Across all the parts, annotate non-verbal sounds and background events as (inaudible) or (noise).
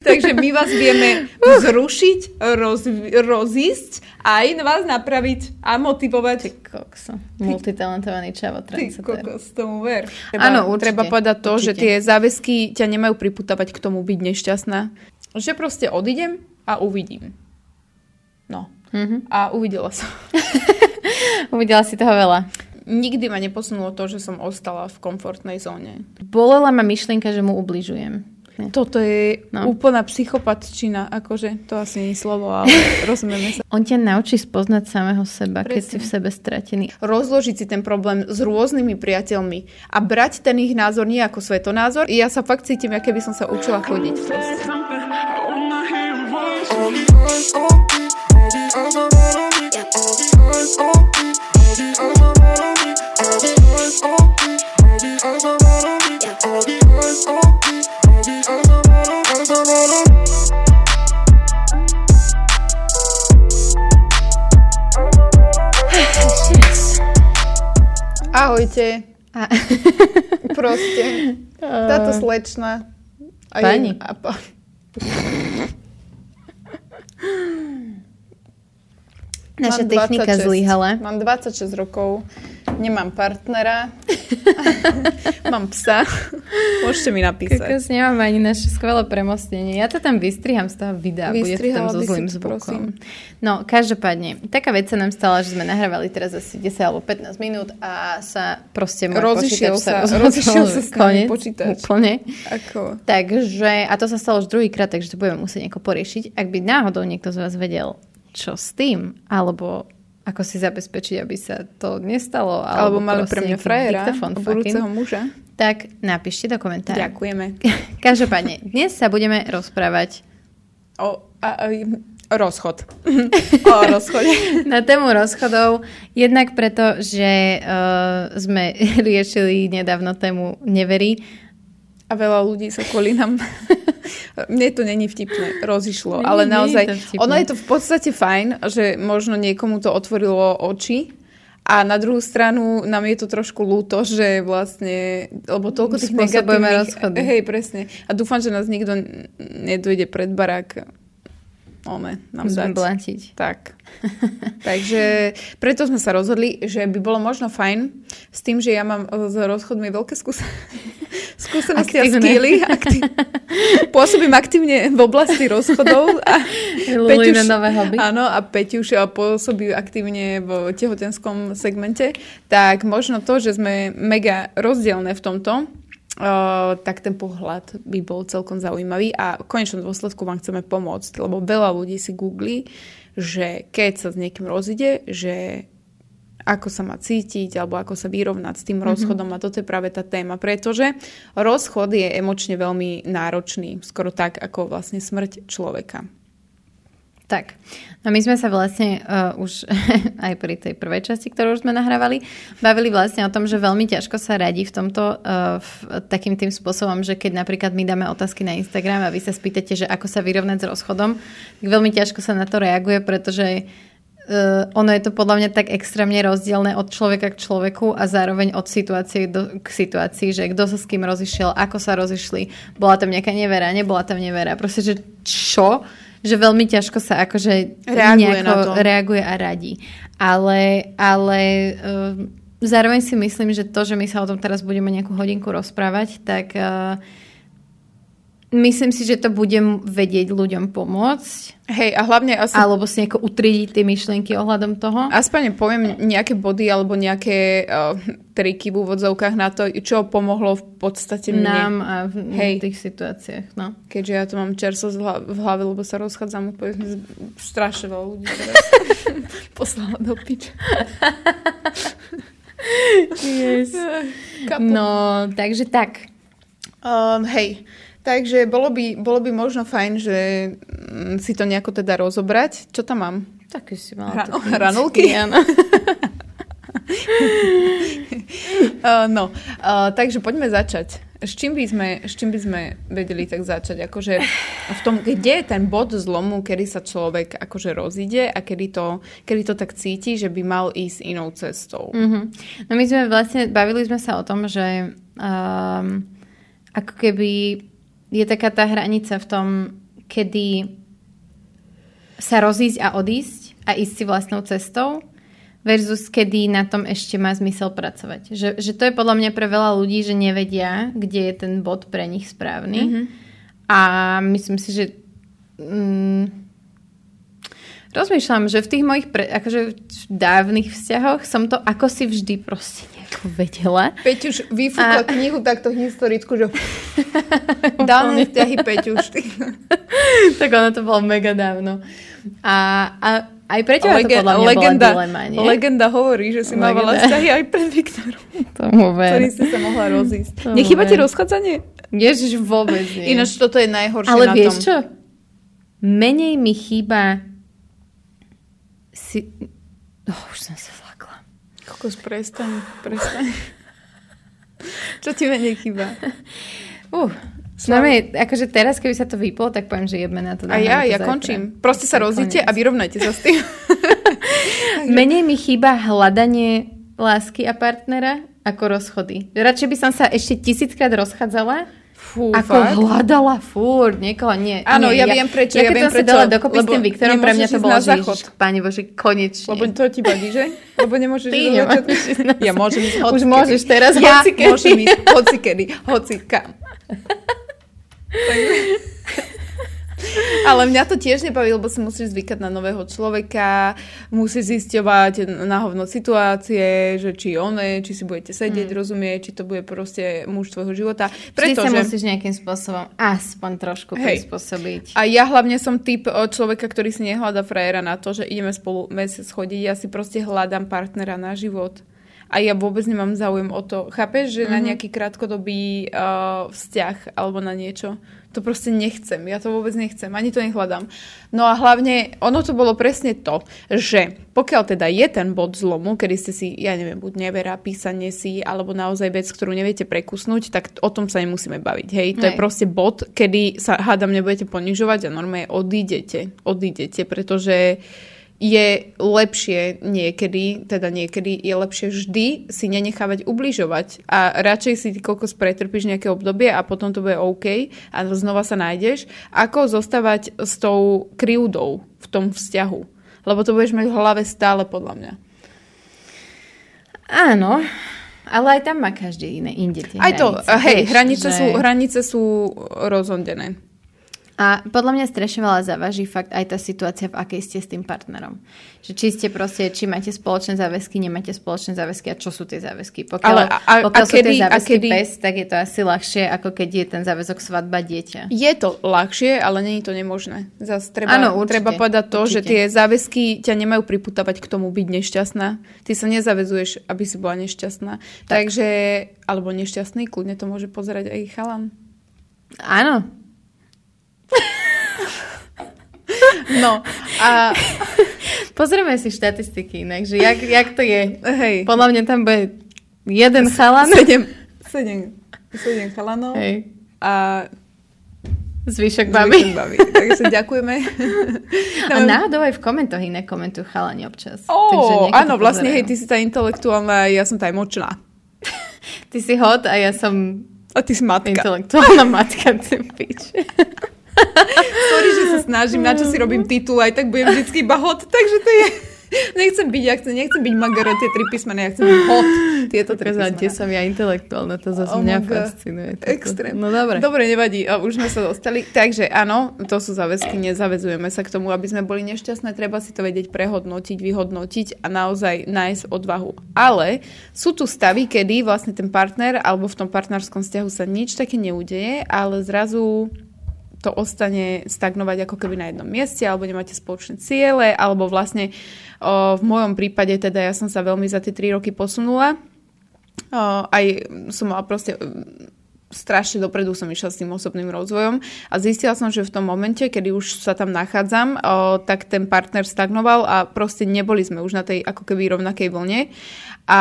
Takže my vás vieme zrušiť, roz, rozísť a aj vás napraviť a motivovať. Ty kokso. Multitalentovaný čavo Ty kokos, tomu ver. Treba, Áno, určite. Treba povedať to, určite. že tie záväzky ťa nemajú priputávať k tomu byť nešťastná. Že proste odídem a uvidím. No. Mm-hmm. A uvidela som. (laughs) uvidela si toho veľa. Nikdy ma neposunulo to, že som ostala v komfortnej zóne. Bolela ma myšlienka, že mu ubližujem. Toto je no. úplná psychopatčina, akože to asi nie je slovo, ale (laughs) rozumieme sa. On ťa naučí spoznať samého seba, presne. keď si v sebe stratený. Rozložiť si ten problém s rôznymi priateľmi a brať ten ich názor nie ako svetonázor. Ja sa fakt cítim, aké by som sa učila chodiť. Ahojte. A... Proste. Táto slečna. A Pani. A pa... (laughs) Naša technika zlyhala. Mám 26 rokov nemám partnera, (laughs) mám psa. Môžete mi napísať. Kokos, nemám ani naše skvelé premostenie. Ja to tam vystriham z toho videa. Bude to tam so zlým zvukom. No, každopádne, taká vec sa nám stala, že sme nahrávali teraz asi 10 alebo 15 minút a sa proste môj rozišiel sa, sa rozišiel sa s nami počítač. Úplne. Ako? Takže, a to sa stalo už druhýkrát, takže to budeme musieť nejako poriešiť. Ak by náhodou niekto z vás vedel, čo s tým, alebo ako si zabezpečiť, aby sa to nestalo. Alebo, alebo mali pre mňa frajera, budúceho muža. Tak napíšte do komentára. Ďakujeme. (laughs) Každopádne, dnes sa budeme rozprávať o, a, a, rozchod. (laughs) o rozchode. Na tému rozchodov. Jednak preto, že uh, sme (laughs) riešili nedávno tému neverí. A veľa ľudí sa kvôli nám (laughs) mne to není vtipné, rozišlo, nie, ale naozaj, je ono je to v podstate fajn, že možno niekomu to otvorilo oči, a na druhú stranu nám je to trošku ľúto, že vlastne, lebo toľko tých negatívnych... rozchody. Hej, presne. A dúfam, že nás nikto nedojde pred barák one, nám Musíme dať. blatiť. Tak. (laughs) Takže preto sme sa rozhodli, že by bolo možno fajn s tým, že ja mám s rozchodmi veľké skúsenosti (laughs) skúsenosti a skýly. Aktiv... (laughs) Pôsobím aktívne v oblasti rozchodov. A Peťuš, nové hobby. Áno, a Peťuš pôsobí aktívne v tehotenskom segmente. Tak možno to, že sme mega rozdielne v tomto, Uh, tak ten pohľad by bol celkom zaujímavý a v konečnom dôsledku vám chceme pomôcť, lebo veľa ľudí si googlí, že keď sa s niekým rozíde, že ako sa má cítiť alebo ako sa vyrovnať s tým mm-hmm. rozchodom a toto je práve tá téma, pretože rozchod je emočne veľmi náročný, skoro tak ako vlastne smrť človeka. Tak, no my sme sa vlastne uh, už (laughs) aj pri tej prvej časti, ktorú už sme nahrávali, bavili vlastne o tom, že veľmi ťažko sa radí v tomto uh, v, takým tým spôsobom, že keď napríklad my dáme otázky na Instagram a vy sa spýtate, že ako sa vyrovnať s rozchodom, tak veľmi ťažko sa na to reaguje, pretože uh, ono je to podľa mňa tak extrémne rozdielne od človeka k človeku a zároveň od situácie do, k situácii, že kto sa s kým rozišiel, ako sa rozišli, bola tam nejaká nevera, nebola tam nevera. Proste, že čo? Že veľmi ťažko sa akože reaguje, na to. reaguje a radí. Ale, ale uh, zároveň si myslím, že to, že my sa o tom teraz budeme nejakú hodinku rozprávať, tak uh, Myslím si, že to budem vedieť ľuďom pomôcť. Hej, a hlavne asi... Alebo si nejako utriediť tie myšlienky ohľadom toho. Aspoň poviem nejaké body alebo nejaké uh, triky v úvodzovkách na to, čo pomohlo v podstate mne. Nám a v Hej. tých situáciách, no. Keďže ja to mám čerso v hlave, lebo sa rozchádzam úplne strašne veľa ľudí teraz (laughs) poslala do piča. yes. No, takže tak. Um, hej, Takže bolo by, bolo by možno fajn, že mm, si to nejako teda rozobrať. Čo tam mám? Také si mala. Hranu, (laughs) hranulky? (laughs) Áno. uh, (laughs) no, uh, takže poďme začať. S čím, by sme, s čím by sme vedeli tak začať? Akože v tom, kde je ten bod zlomu, kedy sa človek akože rozíde a kedy to, kedy to tak cíti, že by mal ísť inou cestou? Mm-hmm. No my sme vlastne, bavili sme sa o tom, že um, ako keby je taká tá hranica v tom, kedy sa rozísť a odísť a ísť si vlastnou cestou versus kedy na tom ešte má zmysel pracovať. Že, že to je podľa mňa pre veľa ľudí, že nevedia, kde je ten bod pre nich správny. Mm-hmm. A myslím si, že mm, rozmýšľam, že v tých mojich pre, akože v dávnych vzťahoch som to ako si vždy proste nejako vedela. Peťuš vyfúkla a... knihu takto historickú, že (laughs) dávne vzťahy Peťuš. (laughs) tak ono to bolo mega dávno. A, a aj pre teba Lege- to podľa mňa legenda, bola dilema, nie? Legenda hovorí, že si legenda. mávala vzťahy aj pred Viktorom. Tomu ver. Ktorý si sa mohla rozísť. Tomu Nechýba ti rozchádzanie? Ježiš, vôbec nie. Ináč toto je najhoršie Ale na vieš tom. čo? Menej mi chýba si... Oh, už som sa. Kokos, prestaň, prestaň. čo ti menej chýba? Uh, Máme, akože teraz, keby sa to vyplo, tak poviem, že jedme na to. A ja, ja končím. Proste sa rozíte a vyrovnajte sa s tým. (laughs) Menej mi chýba hľadanie lásky a partnera ako rozchody. Radšej by som sa ešte tisíckrát rozchádzala, Fú, ako fakt? hľadala fúr, niekoho, nie. Áno, nie, ja, ja viem prečo, ja, ja viem prečo. Dala dokopy s tým Viktorom, pre mňa to bolo, že Pane Bože, konečne. Lebo to ti vadí, že? Lebo nemôžeš Ty ísť nemôžeš Ja môžem ísť Už môžeš teraz, ja hoci kedy. môžem ísť hoci kedy, hoci kam. (laughs) (laughs) Ale mňa to tiež nebaví, lebo si musíš zvykať na nového človeka, musíš zisťovať na hovno situácie, že či one, či si budete sedieť, mm. rozumieť, či to bude proste muž tvojho života. Preto, Vždy sa že... musíš nejakým spôsobom aspoň trošku Hej. prispôsobiť. A ja hlavne som typ človeka, ktorý si nehľada frajera na to, že ideme spolu mesiac chodiť. Ja si proste hľadám partnera na život a ja vôbec nemám záujem o to. Chápeš, že mm-hmm. na mhm. nejaký krátkodobý uh, vzťah alebo na niečo. To proste nechcem. Ja to vôbec nechcem. Ani to nehľadám. No a hlavne, ono to bolo presne to, že pokiaľ teda je ten bod zlomu, kedy ste si, ja neviem, buď nevera, písanie si, alebo naozaj vec, ktorú neviete prekusnúť, tak o tom sa nemusíme baviť. Hej, to Hej. je proste bod, kedy sa hádam nebudete ponižovať a normálne odídete. Odídete, pretože je lepšie niekedy, teda niekedy je lepšie vždy si nenechávať ubližovať a radšej si koľko pretrpíš nejaké obdobie a potom to bude OK a znova sa nájdeš, ako zostávať s tou kryúdou v tom vzťahu. Lebo to budeš mať v hlave stále podľa mňa. Áno, ale aj tam má každý iné inde tie Aj to, hranice, hej, hranice, že... sú, hranice sú rozhodené. A podľa mňa strašne veľa závaží fakt aj tá situácia, v akej ste s tým partnerom. Že či ste proste, či máte spoločné záväzky, nemáte spoločné záväzky a čo sú tie záväzky. Pokiaľ, Ale, a, pokiaľ a sú kedy, tie záväzky kedy... pes, tak je to asi ľahšie, ako keď je ten záväzok svadba dieťa. Je to ľahšie, ale je to nemožné. Zas treba, ano, určite, treba povedať to, určite. že tie záväzky ťa nemajú priputávať k tomu byť nešťastná. Ty sa nezavezuješ, aby si bola nešťastná. Tak. Takže, alebo nešťastný, kľudne to môže pozerať aj chalan. Áno, No a... Pozrieme si štatistiky inak, že jak, jak to je. Hej. Podľa mňa tam bude jeden chalan. Sedem, sedem, sedem chalanov. Hej. A Zvyšok baví. Baví. Takže ďakujeme. A náhodou aj v komentoch iné komentujú chalani občas. Oh, áno, vlastne, hej, ty si tá intelektuálna, ja som tá emočná. ty si hot a ja som... A ty si matka. Intelektuálna matka, ty pič. (laughs) Sorry, že sa snažím, na čo si robím titul, aj tak budem vždycky iba hot, takže to je... Nechcem byť, ja chcem, nechcem byť Magaro, tie tri písmene, ja chcem byť hot. Tieto tri. Kde som ja intelektuálna, to zase oh mňa fascinuje. Extrém. No dobre. Dobre, nevadí, už sme sa dostali. Takže áno, to sú záväzky, nezavezujeme sa k tomu, aby sme boli nešťastné, treba si to vedieť prehodnotiť, vyhodnotiť a naozaj nájsť odvahu. Ale sú tu stavy, kedy vlastne ten partner alebo v tom partnerskom vzťahu sa nič také neudeje, ale zrazu to ostane stagnovať ako keby na jednom mieste, alebo nemáte spoločné ciele, alebo vlastne o, v mojom prípade teda ja som sa veľmi za tie 3 roky posunula. O, aj som mala proste strašne dopredu som išla s tým osobným rozvojom a zistila som, že v tom momente, kedy už sa tam nachádzam, o, tak ten partner stagnoval a proste neboli sme už na tej ako keby rovnakej vlne a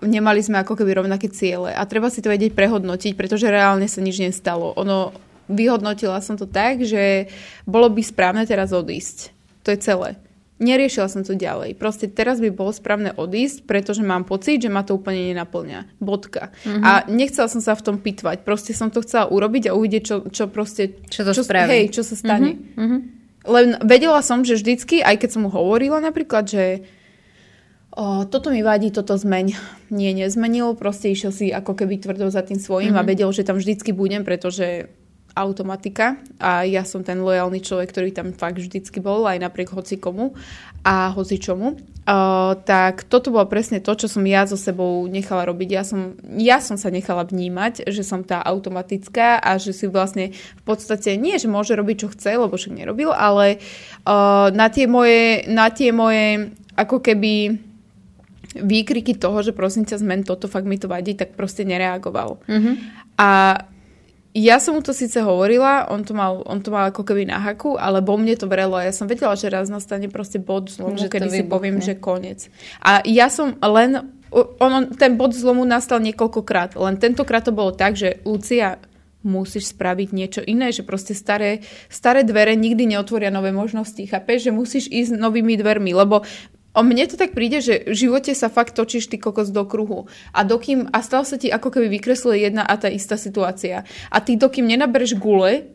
nemali sme ako keby rovnaké ciele. A treba si to vedieť prehodnotiť, pretože reálne sa nič nestalo. Ono vyhodnotila som to tak, že bolo by správne teraz odísť. To je celé. Neriešila som to ďalej. Proste teraz by bolo správne odísť, pretože mám pocit, že ma to úplne nenaplňa. Bodka. Mm-hmm. A nechcela som sa v tom pitvať. Proste som to chcela urobiť a uvidieť, čo, čo proste... Čo to čo, spraví. Hej, čo sa stane. Mm-hmm. Len vedela som, že vždycky, aj keď som mu hovorila napríklad, že o, toto mi vadí, toto zmeň. Nie, nezmenil. Proste išiel si ako keby tvrdo za tým svojím mm-hmm. a vedel, že tam vždycky budem, pretože automatika a ja som ten lojálny človek, ktorý tam fakt vždycky bol, aj napriek hoci komu a hoci čomu. Uh, tak toto bolo presne to, čo som ja so sebou nechala robiť. Ja som, ja som sa nechala vnímať, že som tá automatická a že si vlastne v podstate nie, že môže robiť, čo chce, lebo však nerobil, ale uh, na, tie moje, na tie moje ako keby výkriky toho, že prosím ťa zmen toto, fakt mi to vadí, tak proste nereagoval. Mm-hmm. A ja som mu to síce hovorila, on to mal, on to mal ako keby na haku, ale vo mne to vrelo. Ja som vedela, že raz nastane proste bod zlomu, že kedy si poviem, že koniec. A ja som len, on, ten bod zlomu nastal niekoľkokrát, len tentokrát to bolo tak, že Lucia, musíš spraviť niečo iné, že proste staré, staré dvere nikdy neotvoria nové možnosti. Chápeš, že musíš ísť novými dvermi, lebo O mne to tak príde, že v živote sa fakt točíš ty kokos do kruhu. A dokým, a stále sa ti ako keby vykresluje jedna a tá istá situácia. A ty dokým nenabereš gule,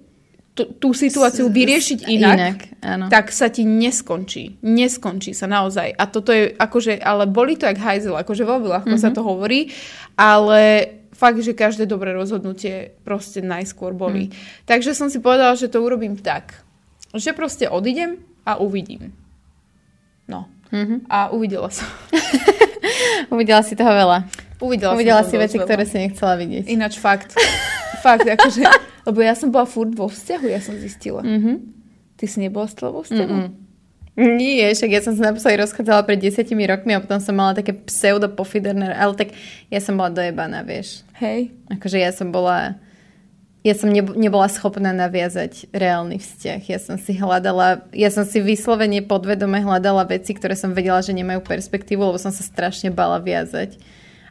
tú, tú situáciu vyriešiť inak, inak áno. tak sa ti neskončí. Neskončí sa naozaj. A toto je akože, ale boli to jak hajzel, akože veľmi ľahko mm-hmm. sa to hovorí, ale fakt, že každé dobré rozhodnutie proste najskôr boli. Mm. Takže som si povedala, že to urobím tak, že proste odídem a uvidím. No. Mm-hmm. A uvidela som. (laughs) uvidela si toho veľa. Uvidela, uvidela si veci, veľa. ktoré si nechcela vidieť. Ináč fakt. fakt, akože, (laughs) lebo ja som bola furt vo vzťahu, ja som zistila. Mm-hmm. Ty si nebola s vo vzťahu? Mm-mm. Nie, však ja som sa naposledy rozchádzala pred desiatimi rokmi a potom som mala také pseudo pofiderné, ale tak ja som bola dojebaná, vieš. Hej. Akože ja som bola ja som nebola schopná naviazať reálny vzťah. Ja som si hľadala, ja som si vyslovene podvedome hľadala veci, ktoré som vedela, že nemajú perspektívu, lebo som sa strašne bala viazať.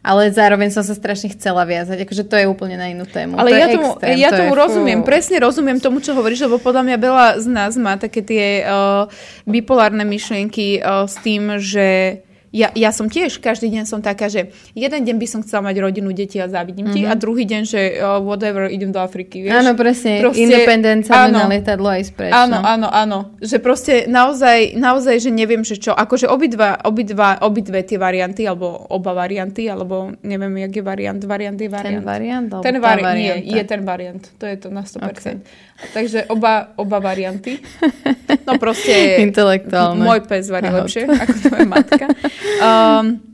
Ale zároveň som sa strašne chcela viazať. Akože to je úplne na inú tému. Ale to ja tomu, extrém, ja to tomu rozumiem. Fú. Presne rozumiem tomu, čo hovoríš, lebo podľa mňa veľa z nás má také tie uh, bipolárne myšlienky uh, s tým, že ja, ja som tiež, každý deň som taká, že jeden deň by som chcela mať rodinu, deti a závidím mm-hmm. ti a mhm. druhý deň, že uh, whatever, idem do Afriky, vieš. Áno, presne, proste, independence áno, na lietadlo aj spreč. Áno, no. áno, áno, že proste naozaj, naozaj, že neviem, že čo, akože obidva, obidva, obidve tie varianty, alebo oba varianty, alebo neviem, jak je variant, variant je variant. Ten variant? Ten vari- nie, je ten variant, to je to na 100%. Okay. Takže oba, oba varianty. No proste... (laughs) Intelektuálne. Môj pes varí lepšie ako tvoja matka. Um,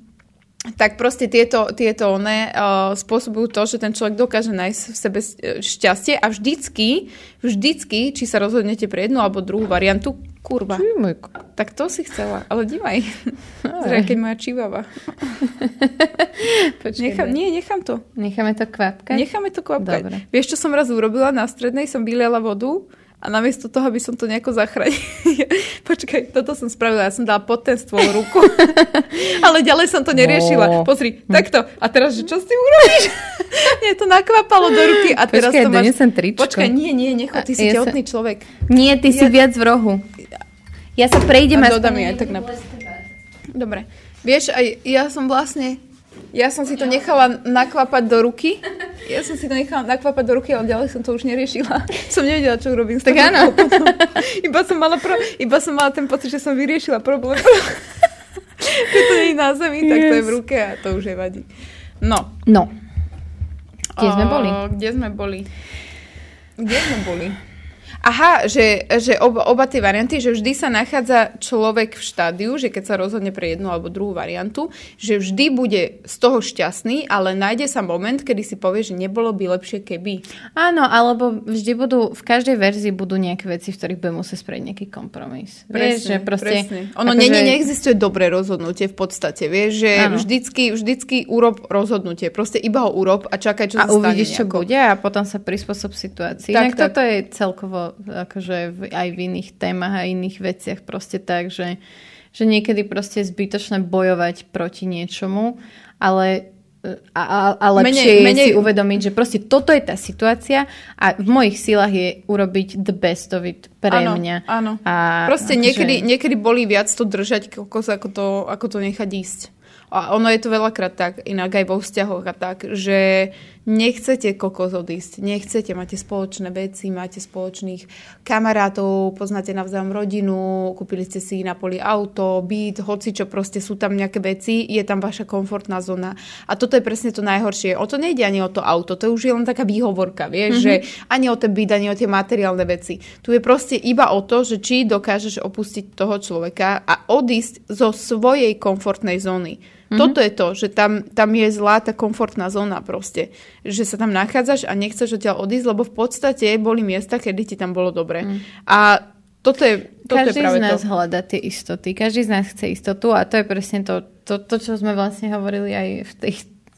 tak proste tieto, tieto one, uh, spôsobujú to, že ten človek dokáže nájsť v sebe šťastie a vždycky, vždycky, či sa rozhodnete pre jednu alebo druhú variantu, kurva. Tak to si chcela, ale dívaj. Zrejme, keď moja čivava. (laughs) Nechám, nie, nechám to. Necháme to kvapkať? Necháme to kvapkať. Dobre. Vieš, čo som raz urobila? Na strednej som vyliala vodu a namiesto toho, aby som to nejako zachránila, (laughs) počkaj, toto som spravila, ja som dala pod ten stôl ruku, (laughs) ale ďalej som to neriešila. No. Pozri, takto. A teraz, že čo s tým urobíš? (laughs) Nie, to nakvapalo do ruky a teraz počkaj, to máš... tričko. Počkaj, nie, nie, nechod, ty si ja tehotný sa... človek. Nie, ty ja... si viac v rohu. Ja sa prejdem a... Dodám aj tak na... Dobre. Vieš, aj ja som vlastne ja som si to nechala nakvapať do ruky. Ja som si to nechala nakvapať do ruky, ale ďalej som to už neriešila. (laughs) Som nevedela, čo urobím. Tak áno. (laughs) Iba som, mala pro, iba som mala ten pocit, že som vyriešila problém. (laughs) Keď to nie je na zemi, tak yes. to je v ruke a to už je vadí. No. No. Kde sme boli? O, kde sme boli? Kde sme boli? Aha, že, že oba, oba tie varianty, že vždy sa nachádza človek v štádiu, že keď sa rozhodne pre jednu alebo druhú variantu, že vždy bude z toho šťastný, ale nájde sa moment, kedy si povie, že nebolo by lepšie keby. Áno, alebo vždy budú, v každej verzii budú nejaké veci, v ktorých bude musieť spraviť nejaký kompromis. Presne, vieš, že proste, presne. Ono ako, nie, že... neexistuje dobré rozhodnutie v podstate, vieš, že áno. vždycky, vždycky urob rozhodnutie, proste iba ho urob a čakaj, čo a sa uvidíš, čo bude a potom sa prispôsob situácii. Tak, Inak tak. toto je celkovo akože v, aj v iných témach a iných veciach proste tak, že, že niekedy proste je zbytočné bojovať proti niečomu, ale a, a, a lepšie menej, menej... si uvedomiť, že proste toto je tá situácia a v mojich silách je urobiť the best of it pre áno, mňa. Áno, a, Proste niekedy, že... niekedy boli viac to držať, ako to, ako to nechať ísť. A ono je to veľakrát tak, inak aj vo vzťahoch a tak, že nechcete kokos odísť, nechcete, máte spoločné veci, máte spoločných kamarátov, poznáte navzájom rodinu, kúpili ste si na poli auto, byt, hoci čo proste sú tam nejaké veci, je tam vaša komfortná zóna. A toto je presne to najhoršie. O to nejde ani o to auto, to už je len taká výhovorka, vieš, mm-hmm. že ani o ten byt, ani o tie materiálne veci. Tu je proste iba o to, že či dokážeš opustiť toho človeka a odísť zo svojej komfortnej zóny. Mm-hmm. Toto je to, že tam, tam je zlá tá komfortná zóna proste. Že sa tam nachádzaš a nechceš odtiaľ odísť, lebo v podstate boli miesta, kedy ti tam bolo dobre. Mm. A toto je, toto každý je práve z nás to. hľada tie istoty. Každý z nás chce istotu a to je presne to, to, to čo sme vlastne hovorili aj v tej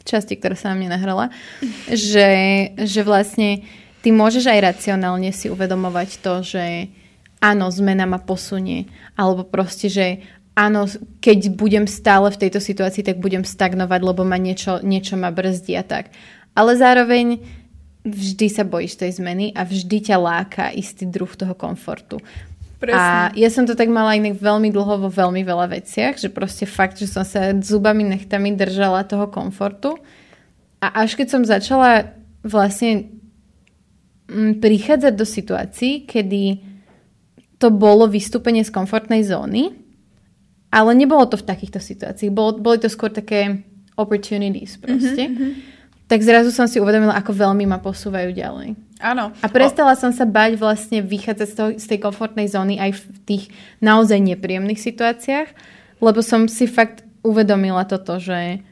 časti, ktorá sa nám nenahrala, (laughs) že, že vlastne ty môžeš aj racionálne si uvedomovať to, že áno, zmena ma posunie. Alebo proste, že áno, keď budem stále v tejto situácii, tak budem stagnovať, lebo ma niečo, niečo ma brzdí a tak. Ale zároveň vždy sa bojíš tej zmeny a vždy ťa láka istý druh toho komfortu. Presne. A ja som to tak mala inak veľmi dlho vo veľmi veľa veciach, že proste fakt, že som sa zubami nechtami držala toho komfortu. A až keď som začala vlastne mm, prichádzať do situácií, kedy to bolo vystúpenie z komfortnej zóny, ale nebolo to v takýchto situáciách. Bolo, boli to skôr také opportunities proste. Mm-hmm. Tak zrazu som si uvedomila, ako veľmi ma posúvajú ďalej. Áno. A prestala o... som sa bať vlastne vychádzať z, toho, z tej komfortnej zóny aj v tých naozaj nepríjemných situáciách, lebo som si fakt uvedomila toto, že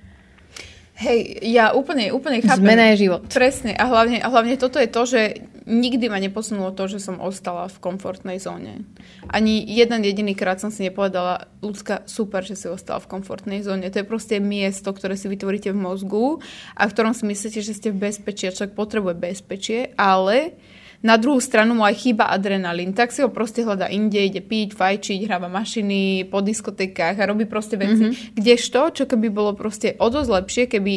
Hej, ja úplne, úplne chápem. Zmena je život. Presne. A hlavne, a hlavne toto je to, že nikdy ma neposunulo to, že som ostala v komfortnej zóne. Ani jeden jediný krát som si nepovedala, ľudská, super, že si ostala v komfortnej zóne. To je proste miesto, ktoré si vytvoríte v mozgu a v ktorom si myslíte, že ste v bezpečí človek potrebuje bezpečie, ale na druhú stranu mu aj chýba adrenalín, tak si ho proste hľada inde, ide piť, fajčiť, hráva mašiny po diskotékach a robí proste veci. Mm-hmm. Kdežto, čo keby bolo proste o dosť lepšie, keby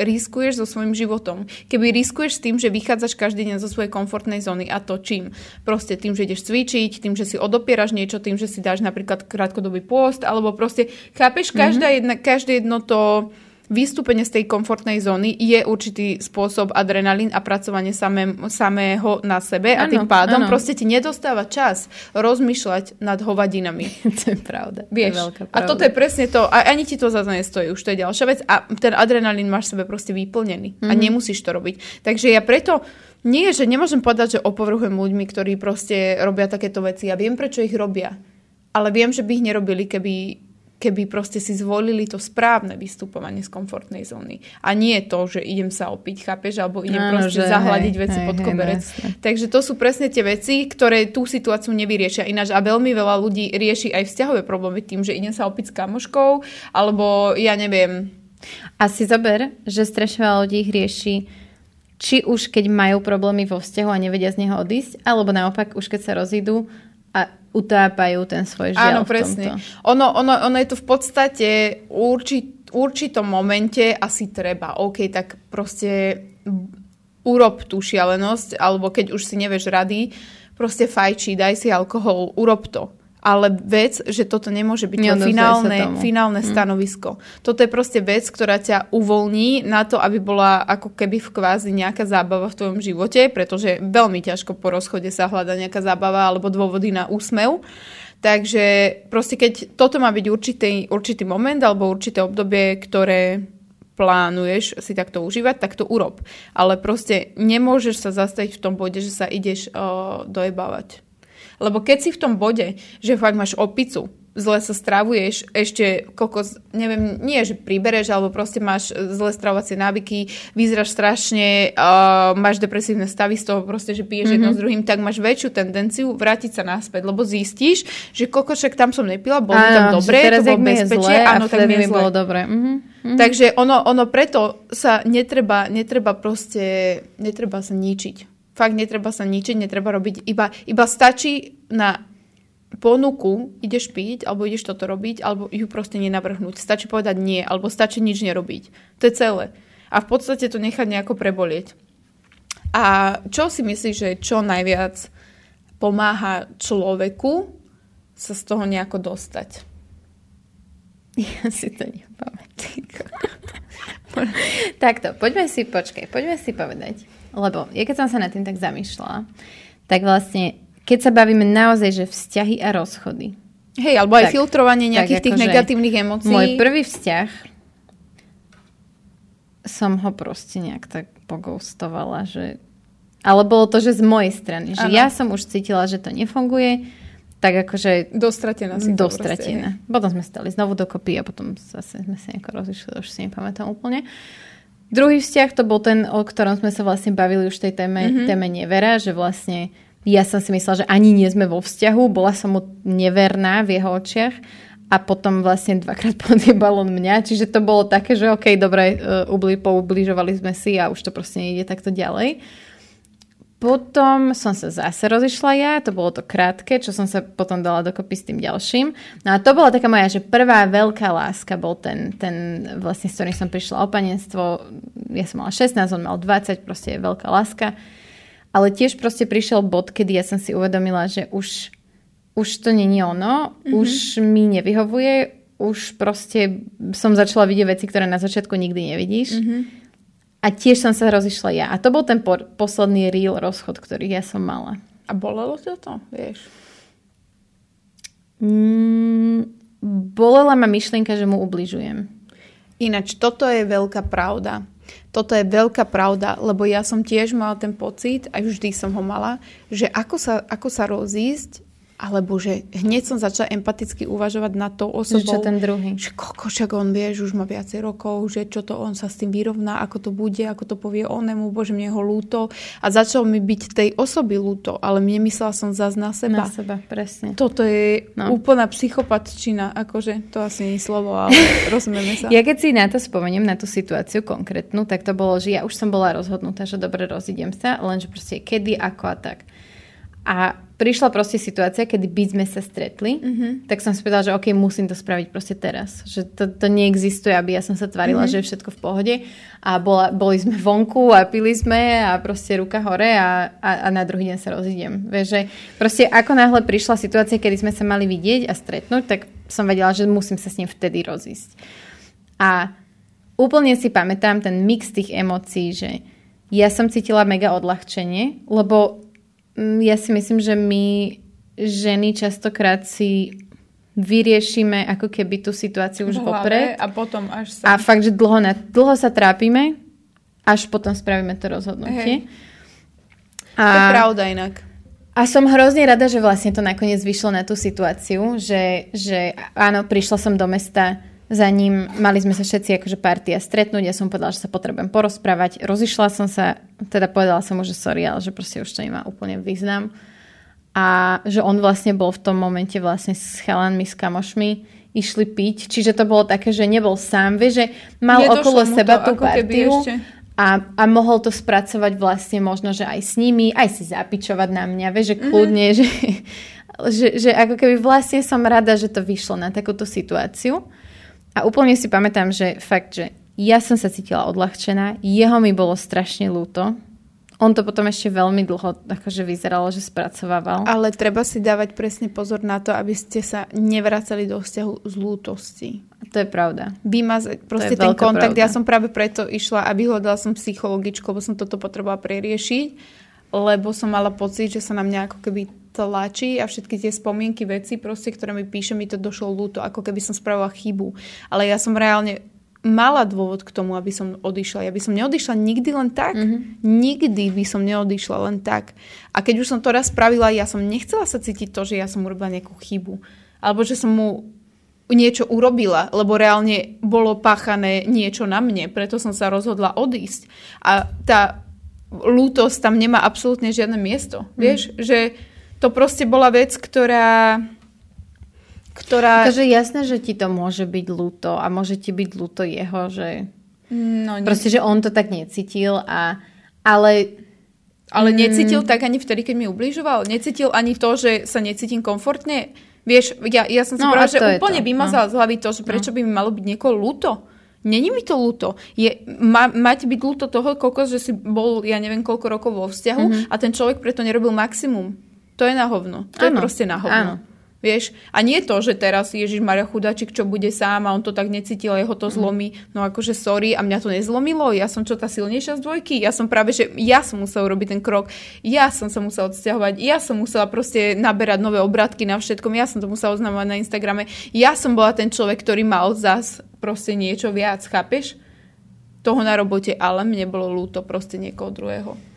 riskuješ so svojím životom. Keby riskuješ s tým, že vychádzaš každý deň zo svojej komfortnej zóny a to čím? Proste tým, že ideš cvičiť, tým, že si odopieraš niečo, tým, že si dáš napríklad krátkodobý post, alebo proste chápeš, každá mm-hmm. jedna, každé jedno to vystúpenie z tej komfortnej zóny je určitý spôsob adrenalín a pracovanie samé, samého na sebe ano, a tým pádom ano. proste ti nedostáva čas rozmýšľať nad hovadinami. (laughs) to je pravda. Vieš, to je veľká pravda. A toto je presne to. A ani ti to zase nestojí, už to je ďalšia vec. A ten adrenalín máš sebe proste vyplnený mm-hmm. a mhm. nemusíš to robiť. Takže ja preto nie, že nemôžem povedať, že opovrhujem ľuďmi, ktorí proste robia takéto veci. Ja viem, prečo ich robia. Ale viem, že by ich nerobili, keby keby proste si zvolili to správne vystupovanie z komfortnej zóny. A nie to, že idem sa opiť, chápeš, alebo idem no, proste že, zahľadiť hej, veci hej, pod koberec. Hej, Takže to sú presne tie veci, ktoré tú situáciu nevyriešia. Ináč a veľmi veľa ľudí rieši aj vzťahové problémy tým, že idem sa opiť s kamoškou, alebo ja neviem. A si zober, že strašne veľa ľudí ich rieši či už keď majú problémy vo vzťahu a nevedia z neho odísť, alebo naopak už keď sa rozídu a utápajú ten svoj žiaľ Áno, presne. Ono, ono, ono je to v podstate určit, určitom momente asi treba. OK, tak proste urob tú šialenosť, alebo keď už si nevieš rady, proste fajči, daj si alkohol, urob to ale vec, že toto nemôže byť to finálne, finálne mm. stanovisko. Toto je proste vec, ktorá ťa uvoľní na to, aby bola ako keby v kvázi nejaká zábava v tvojom živote, pretože veľmi ťažko po rozchode sa hľada nejaká zábava alebo dôvody na úsmev. Takže proste keď toto má byť určitý, určitý moment alebo určité obdobie, ktoré plánuješ si takto užívať, tak to urob. Ale proste nemôžeš sa zastaviť v tom bode, že sa ideš uh, dojebávať. Lebo keď si v tom bode, že fakt máš opicu, zle sa stravuješ, ešte kokos, neviem, nie, že pribereš, alebo proste máš zlé stravovacie návyky, vyzeráš strašne, uh, máš depresívne stavy z toho proste, že piješ mm-hmm. jedno s druhým, tak máš väčšiu tendenciu vrátiť sa naspäť, lebo zistíš, že kokošek tam som nepila, bolo mi tam dobre, to bolo bezpečie, áno, tak mi je zle. bolo dobre. Mm-hmm. Mm-hmm. Takže ono, ono preto sa netreba, netreba proste, netreba sa ničiť fakt netreba sa ničiť, netreba robiť, iba, iba stačí na ponuku, ideš piť, alebo ideš toto robiť, alebo ju proste nenavrhnúť. Stačí povedať nie, alebo stačí nič nerobiť. To je celé. a v podstate to nechať nejako prebolieť. A čo si myslíš, že čo najviac pomáha človeku sa z toho nejako dostať? Ja si to nepamätám. (laughs) Takto, poďme si, počkaj, poďme si povedať. Lebo ja keď som sa nad tým tak zamýšľala, tak vlastne, keď sa bavíme naozaj, že vzťahy a rozchody. Hej, alebo aj tak, filtrovanie nejakých tých akože negatívnych emócií. Môj prvý vzťah som ho proste nejak tak pogoustovala, že... Ale bolo to, že z mojej strany. Že ano. ja som už cítila, že to nefunguje, tak akože... Dostratená si Dostratená. Proste, potom sme stali znovu dokopy a potom zase sme sa nejako rozišli, už si nepamätám úplne. Druhý vzťah to bol ten, o ktorom sme sa vlastne bavili už v tej téme, mm-hmm. téme nevera, že vlastne ja som si myslela, že ani nie sme vo vzťahu, bola som mu neverná v jeho očiach a potom vlastne dvakrát (laughs) podjebal on mňa, čiže to bolo také, že OK, dobre, uh, poubližovali sme si a už to proste nejde takto ďalej. Potom som sa zase rozišla ja, to bolo to krátke, čo som sa potom dala dokopy s tým ďalším. No a to bola taká moja, že prvá veľká láska bol ten, ten vlastne, s ktorým som prišla o panenstvo. Ja som mala 16, on mal 20, proste je veľká láska. Ale tiež proste prišiel bod, kedy ja som si uvedomila, že už už to není ono, mm-hmm. už mi nevyhovuje, už proste som začala vidieť veci, ktoré na začiatku nikdy nevidíš. Mm-hmm. A tiež som sa rozišla ja. A to bol ten por- posledný real rozchod, ktorý ja som mala. A bolelo to to, vieš? Mm, bolela ma myšlienka, že mu ubližujem. Ináč, toto je veľká pravda. Toto je veľká pravda, lebo ja som tiež mala ten pocit, aj vždy som ho mala, že ako sa, ako sa rozísť alebo že hneď som začala empaticky uvažovať nad tou osobou. Že čo ten druhý. Že koko, však on vie, že už má viacej rokov, že čo to on sa s tým vyrovná, ako to bude, ako to povie onemu, bože, mne ho lúto. A začalo mi byť tej osoby lúto, ale mne myslela som zase na seba. Na seba, presne. Toto je no. úplná psychopatčina, akože to asi nie je slovo, ale (laughs) rozumieme sa. Ja keď si na to spomeniem, na tú situáciu konkrétnu, tak to bolo, že ja už som bola rozhodnutá, že dobre, rozidem sa, lenže proste kedy, ako a tak. A prišla proste situácia, kedy by sme sa stretli, mm-hmm. tak som si povedala, že OK, musím to spraviť proste teraz. Že to, to neexistuje, aby ja som sa tvarila, mm-hmm. že je všetko v pohode. A bola, boli sme vonku a pili sme a proste ruka hore a, a, a na druhý deň sa rozídem. Vieš, že proste ako náhle prišla situácia, kedy sme sa mali vidieť a stretnúť, tak som vedela, že musím sa s ním vtedy rozísť. A úplne si pamätám ten mix tých emócií, že ja som cítila mega odľahčenie, lebo ja si myslím, že my ženy častokrát si vyriešime ako keby tú situáciu už vopred. A potom až sa... A fakt, že dlho, na, dlho sa trápime, až potom spravíme to rozhodnutie. Hey. A, to je pravda inak. A som hrozne rada, že vlastne to nakoniec vyšlo na tú situáciu, že, že áno, prišla som do mesta za ním mali sme sa všetci akože partia stretnúť, ja som povedala, že sa potrebujem porozprávať, rozišla som sa, teda povedala som mu, že sorry, ale že proste už to nemá úplne význam. A že on vlastne bol v tom momente vlastne s chalanmi, s kamošmi, išli piť, čiže to bolo také, že nebol sám, vieš, že mal Nedošlo okolo seba to, tú partiu a, a mohol to spracovať vlastne možno, že aj s nimi, aj si zapičovať na mňa, vieš, že mhm. kľudne, mm-hmm. (laughs) že, že, že ako keby vlastne som rada, že to vyšlo na takúto situáciu. A úplne si pamätám, že fakt, že ja som sa cítila odľahčená, jeho mi bolo strašne ľúto. On to potom ešte veľmi dlho akože vyzeralo, že spracovával. Ale treba si dávať presne pozor na to, aby ste sa nevracali do vzťahu z lútosti. To je pravda. Vymazať proste ten kontakt. Pravda. Ja som práve preto išla a vyhľadala som psychologičku, lebo som toto potrebovala preriešiť, lebo som mala pocit, že sa na mňa ako keby tlačí a všetky tie spomienky, veci, proste, ktoré mi píše, mi to došlo ľúto, ako keby som spravila chybu. Ale ja som reálne mala dôvod k tomu, aby som odišla. Ja by som neodišla nikdy len tak. Mm-hmm. Nikdy by som neodišla len tak. A keď už som to raz spravila, ja som nechcela sa cítiť to, že ja som urobila nejakú chybu. Alebo že som mu niečo urobila, lebo reálne bolo páchané niečo na mne, preto som sa rozhodla odísť. A tá lútosť tam nemá absolútne žiadne miesto. Mm. Vieš, že to proste bola vec, ktorá ktorá... Takže jasné, že ti to môže byť ľúto a môže ti byť ľúto jeho, že... No, nie. Proste, že on to tak necítil a... Ale... Ale mm. necítil tak ani vtedy, keď mi ubližoval? Necítil ani to, že sa necítim komfortne? Vieš, ja, ja som si no, povedala, že úplne vymazala no. z hlavy to, že prečo no. by mi malo byť niekoho ľúto. Není mi to ľúto. Je, má, máte byť ľúto toho, koľko, že si bol, ja neviem, koľko rokov vo vzťahu mm-hmm. a ten človek preto nerobil maximum. To je na hovno. To ano. je proste na hovno. Áno. Vieš? A nie to, že teraz Ježiš Maria chudáčik, čo bude sám a on to tak necítil, jeho to mhm. zlomí. No akože sorry, a mňa to nezlomilo. Ja som čo, tá silnejšia z dvojky? Ja som práve, že ja som musel robiť ten krok. Ja som sa musela odsťahovať. Ja som musela proste naberať nové obratky na všetkom. Ja som to musela oznamovať na Instagrame. Ja som bola ten človek, ktorý mal zas proste niečo viac, chápeš? Toho na robote, ale mne bolo ľúto proste niekoho druhého.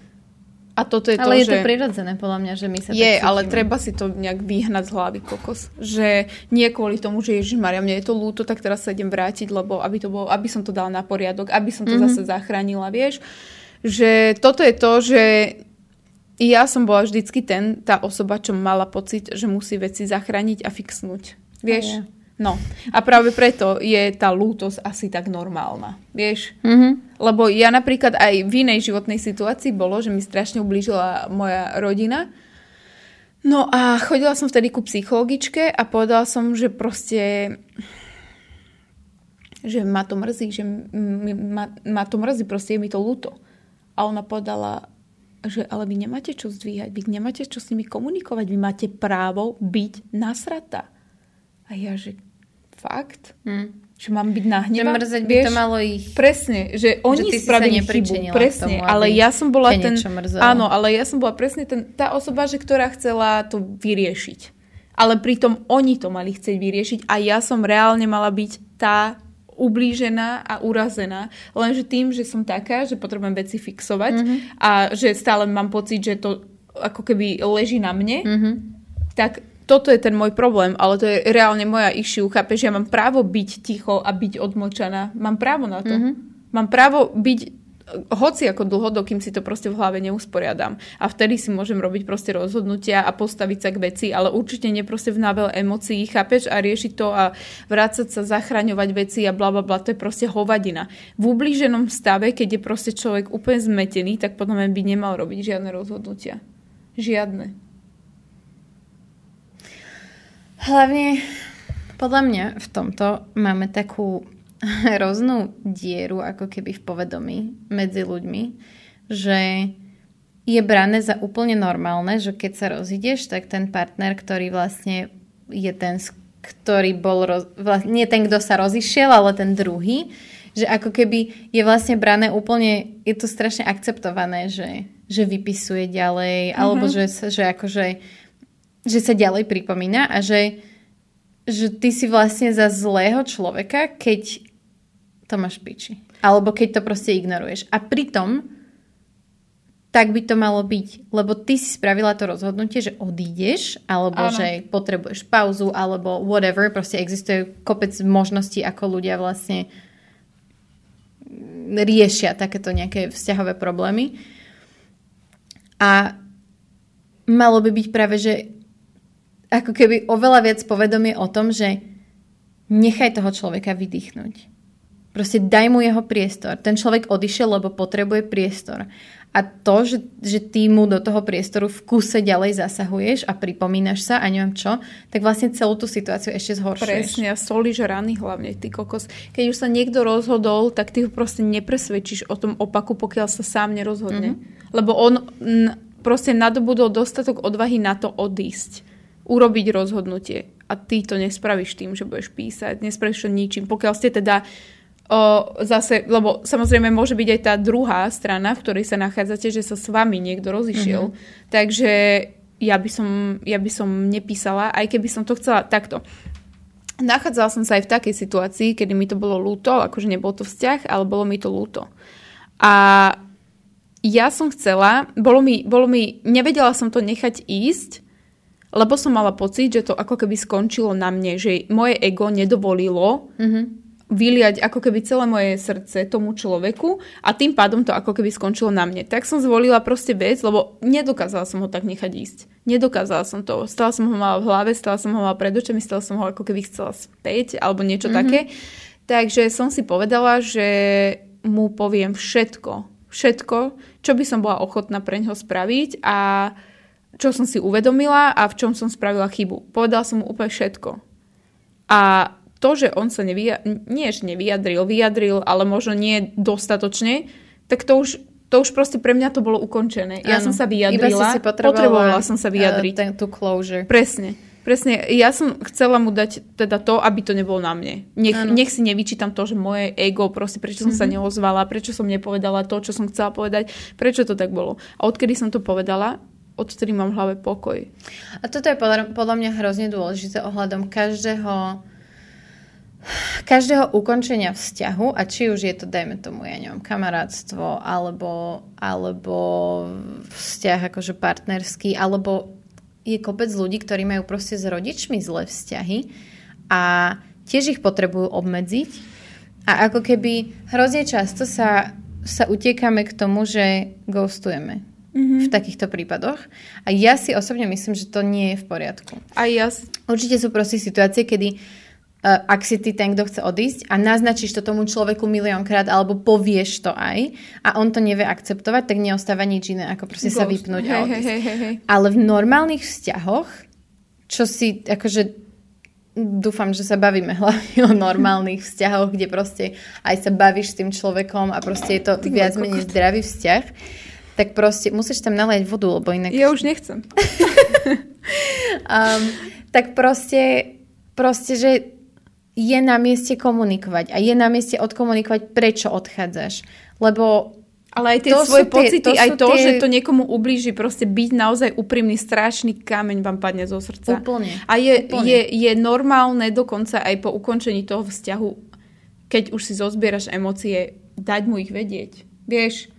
A toto je ale to, je že... to prirodzené, podľa mňa, že my sa Je, ale treba si to nejak vyhnať z hlavy, kokos. Že nie kvôli tomu, že Ježiš Maria, mne je to lúto, tak teraz sa idem vrátiť, lebo aby, to bolo, aby som to dala na poriadok, aby som to mm-hmm. zase zachránila, vieš. Že toto je to, že ja som bola vždycky ten, tá osoba, čo mala pocit, že musí veci zachrániť a fixnúť. Vieš? No a práve preto je tá lútosť asi tak normálna, vieš? Mm-hmm. Lebo ja napríklad aj v inej životnej situácii bolo, že mi strašne ublížila moja rodina. No a chodila som vtedy ku psychologičke a povedala som, že proste že ma to mrzí, že ma, ma to mrzí, proste je mi to ľúto. A ona povedala, že ale vy nemáte čo zdvíhať, vy nemáte čo s nimi komunikovať, vy máte právo byť nasratá. A ja, že fakt? Hmm. Že mám byť nahnevaná? Že mrzeť by to malo ich... Presne, že oni že spravili chybu. Presne, tomu, ale ja som bola ten... Áno, ale ja som bola presne ten, tá osoba, že ktorá chcela to vyriešiť. Ale pritom oni to mali chcieť vyriešiť a ja som reálne mala byť tá ublížená a urazená. Lenže tým, že som taká, že potrebujem veci fixovať mm-hmm. a že stále mám pocit, že to ako keby leží na mne, mm-hmm. tak toto je ten môj problém, ale to je reálne moja issue. Chápeš, ja mám právo byť ticho a byť odmlčaná. Mám právo na to. Mm-hmm. Mám právo byť hoci ako dlho, dokým si to proste v hlave neusporiadam. A vtedy si môžem robiť proste rozhodnutia a postaviť sa k veci, ale určite nie proste v nável emócií, chápeš, a riešiť to a vrácať sa, zachraňovať veci a bla bla bla, to je proste hovadina. V ublíženom stave, keď je proste človek úplne zmetený, tak potom by nemal robiť žiadne rozhodnutia. Žiadne. Hlavne podľa mňa v tomto máme takú (laughs) roznú dieru ako keby v povedomí medzi ľuďmi, že je brané za úplne normálne, že keď sa rozídeš, tak ten partner, ktorý vlastne je ten, ktorý bol, roz, vlastne, nie ten, kto sa rozišiel, ale ten druhý, že ako keby je vlastne brané úplne, je to strašne akceptované, že, že vypisuje ďalej, mm-hmm. alebo že, že akože že sa ďalej pripomína a že, že ty si vlastne za zlého človeka, keď to máš piči. Alebo keď to proste ignoruješ. A pritom tak by to malo byť. Lebo ty si spravila to rozhodnutie, že odídeš, alebo ano. že potrebuješ pauzu, alebo whatever. Proste existuje kopec možností, ako ľudia vlastne riešia takéto nejaké vzťahové problémy. A malo by byť práve, že ako keby oveľa viac povedomie o tom, že nechaj toho človeka vydýchnuť. Proste daj mu jeho priestor. Ten človek odišiel, lebo potrebuje priestor. A to, že, že ty mu do toho priestoru v kuse ďalej zasahuješ a pripomínaš sa a neviem čo, tak vlastne celú tú situáciu ešte zhoršuješ. Presne, a solíš rany hlavne, ty kokos. Keď už sa niekto rozhodol, tak ty ho proste nepresvedčíš o tom opaku, pokiaľ sa sám nerozhodne. Mm-hmm. Lebo on n- proste nadobudol dostatok odvahy na to odísť urobiť rozhodnutie. A ty to nespravíš tým, že budeš písať, nespravíš to ničím. Pokiaľ ste teda o, zase, lebo samozrejme môže byť aj tá druhá strana, v ktorej sa nachádzate, že sa s vami niekto rozišiel. Mm-hmm. Takže ja by, som, ja by som nepísala, aj keby som to chcela takto. Nachádzala som sa aj v takej situácii, kedy mi to bolo ľúto, akože nebol to vzťah, ale bolo mi to ľúto. A ja som chcela, bolo mi, bolo mi, nevedela som to nechať ísť, lebo som mala pocit, že to ako keby skončilo na mne, že moje ego nedovolilo mm-hmm. vyliať ako keby celé moje srdce tomu človeku a tým pádom to ako keby skončilo na mne. Tak som zvolila proste vec, lebo nedokázala som ho tak nechať ísť. Nedokázala som to. Stala som ho mala v hlave, stala som ho mala pred očami, stala som ho ako keby chcela späť alebo niečo mm-hmm. také. Takže som si povedala, že mu poviem všetko. Všetko, čo by som bola ochotná pre neho spraviť a čo som si uvedomila a v čom som spravila chybu. Povedala som mu úplne všetko. A to, že on sa nevia, nie, že nevyjadril, vyjadril, ale možno nie dostatočne, tak to už, to už proste pre mňa to bolo ukončené. Ja som sa vyjadrila, si potrebovala som sa vyjadriť. Ten, tú closure. Presne. Presne, ja som chcela mu dať teda to, aby to nebolo na mne. Nech, nech si nevyčítam to, že moje ego, proste prečo som mm-hmm. sa mhm. neozvala, prečo som nepovedala to, čo som chcela povedať, prečo to tak bolo. A odkedy som to povedala, odtedy mám v hlave pokoj. A toto je podľa, podľa mňa hrozne dôležité ohľadom každého každého ukončenia vzťahu a či už je to, dajme tomu, ja neviem, kamarátstvo alebo, alebo vzťah akože partnerský, alebo je kopec ľudí, ktorí majú proste s rodičmi zlé vzťahy a tiež ich potrebujú obmedziť a ako keby hrozne často sa, sa utiekame k tomu, že ghostujeme mm-hmm. v takýchto prípadoch. A ja si osobne myslím, že to nie je v poriadku. A ja... Určite sú proste situácie, kedy uh, ak si ty ten, kto chce odísť a naznačíš to tomu človeku miliónkrát alebo povieš to aj a on to nevie akceptovať, tak neostáva nič iné, ako proste Ghost. sa vypnúť a odísť. Hey, hey, hey. Ale v normálnych vzťahoch, čo si akože dúfam, že sa bavíme (laughs) hlavne o normálnych vzťahoch, kde proste aj sa bavíš s tým človekom a proste je to Ty viac menej zdravý vzťah, tak proste musíš tam naliať vodu, lebo inak... Ja už nechcem. (laughs) um, tak proste, proste, že je na mieste komunikovať a je na mieste odkomunikovať, prečo odchádzaš. Lebo ale aj tie to svoje pocity, tie, to aj to, tie... že to niekomu ublíži, proste byť naozaj úprimný, strašný kameň vám padne zo srdca. Úplne. A je, Úplne. je, je normálne dokonca aj po ukončení toho vzťahu, keď už si zozbieraš emócie, dať mu ich vedieť. Vieš,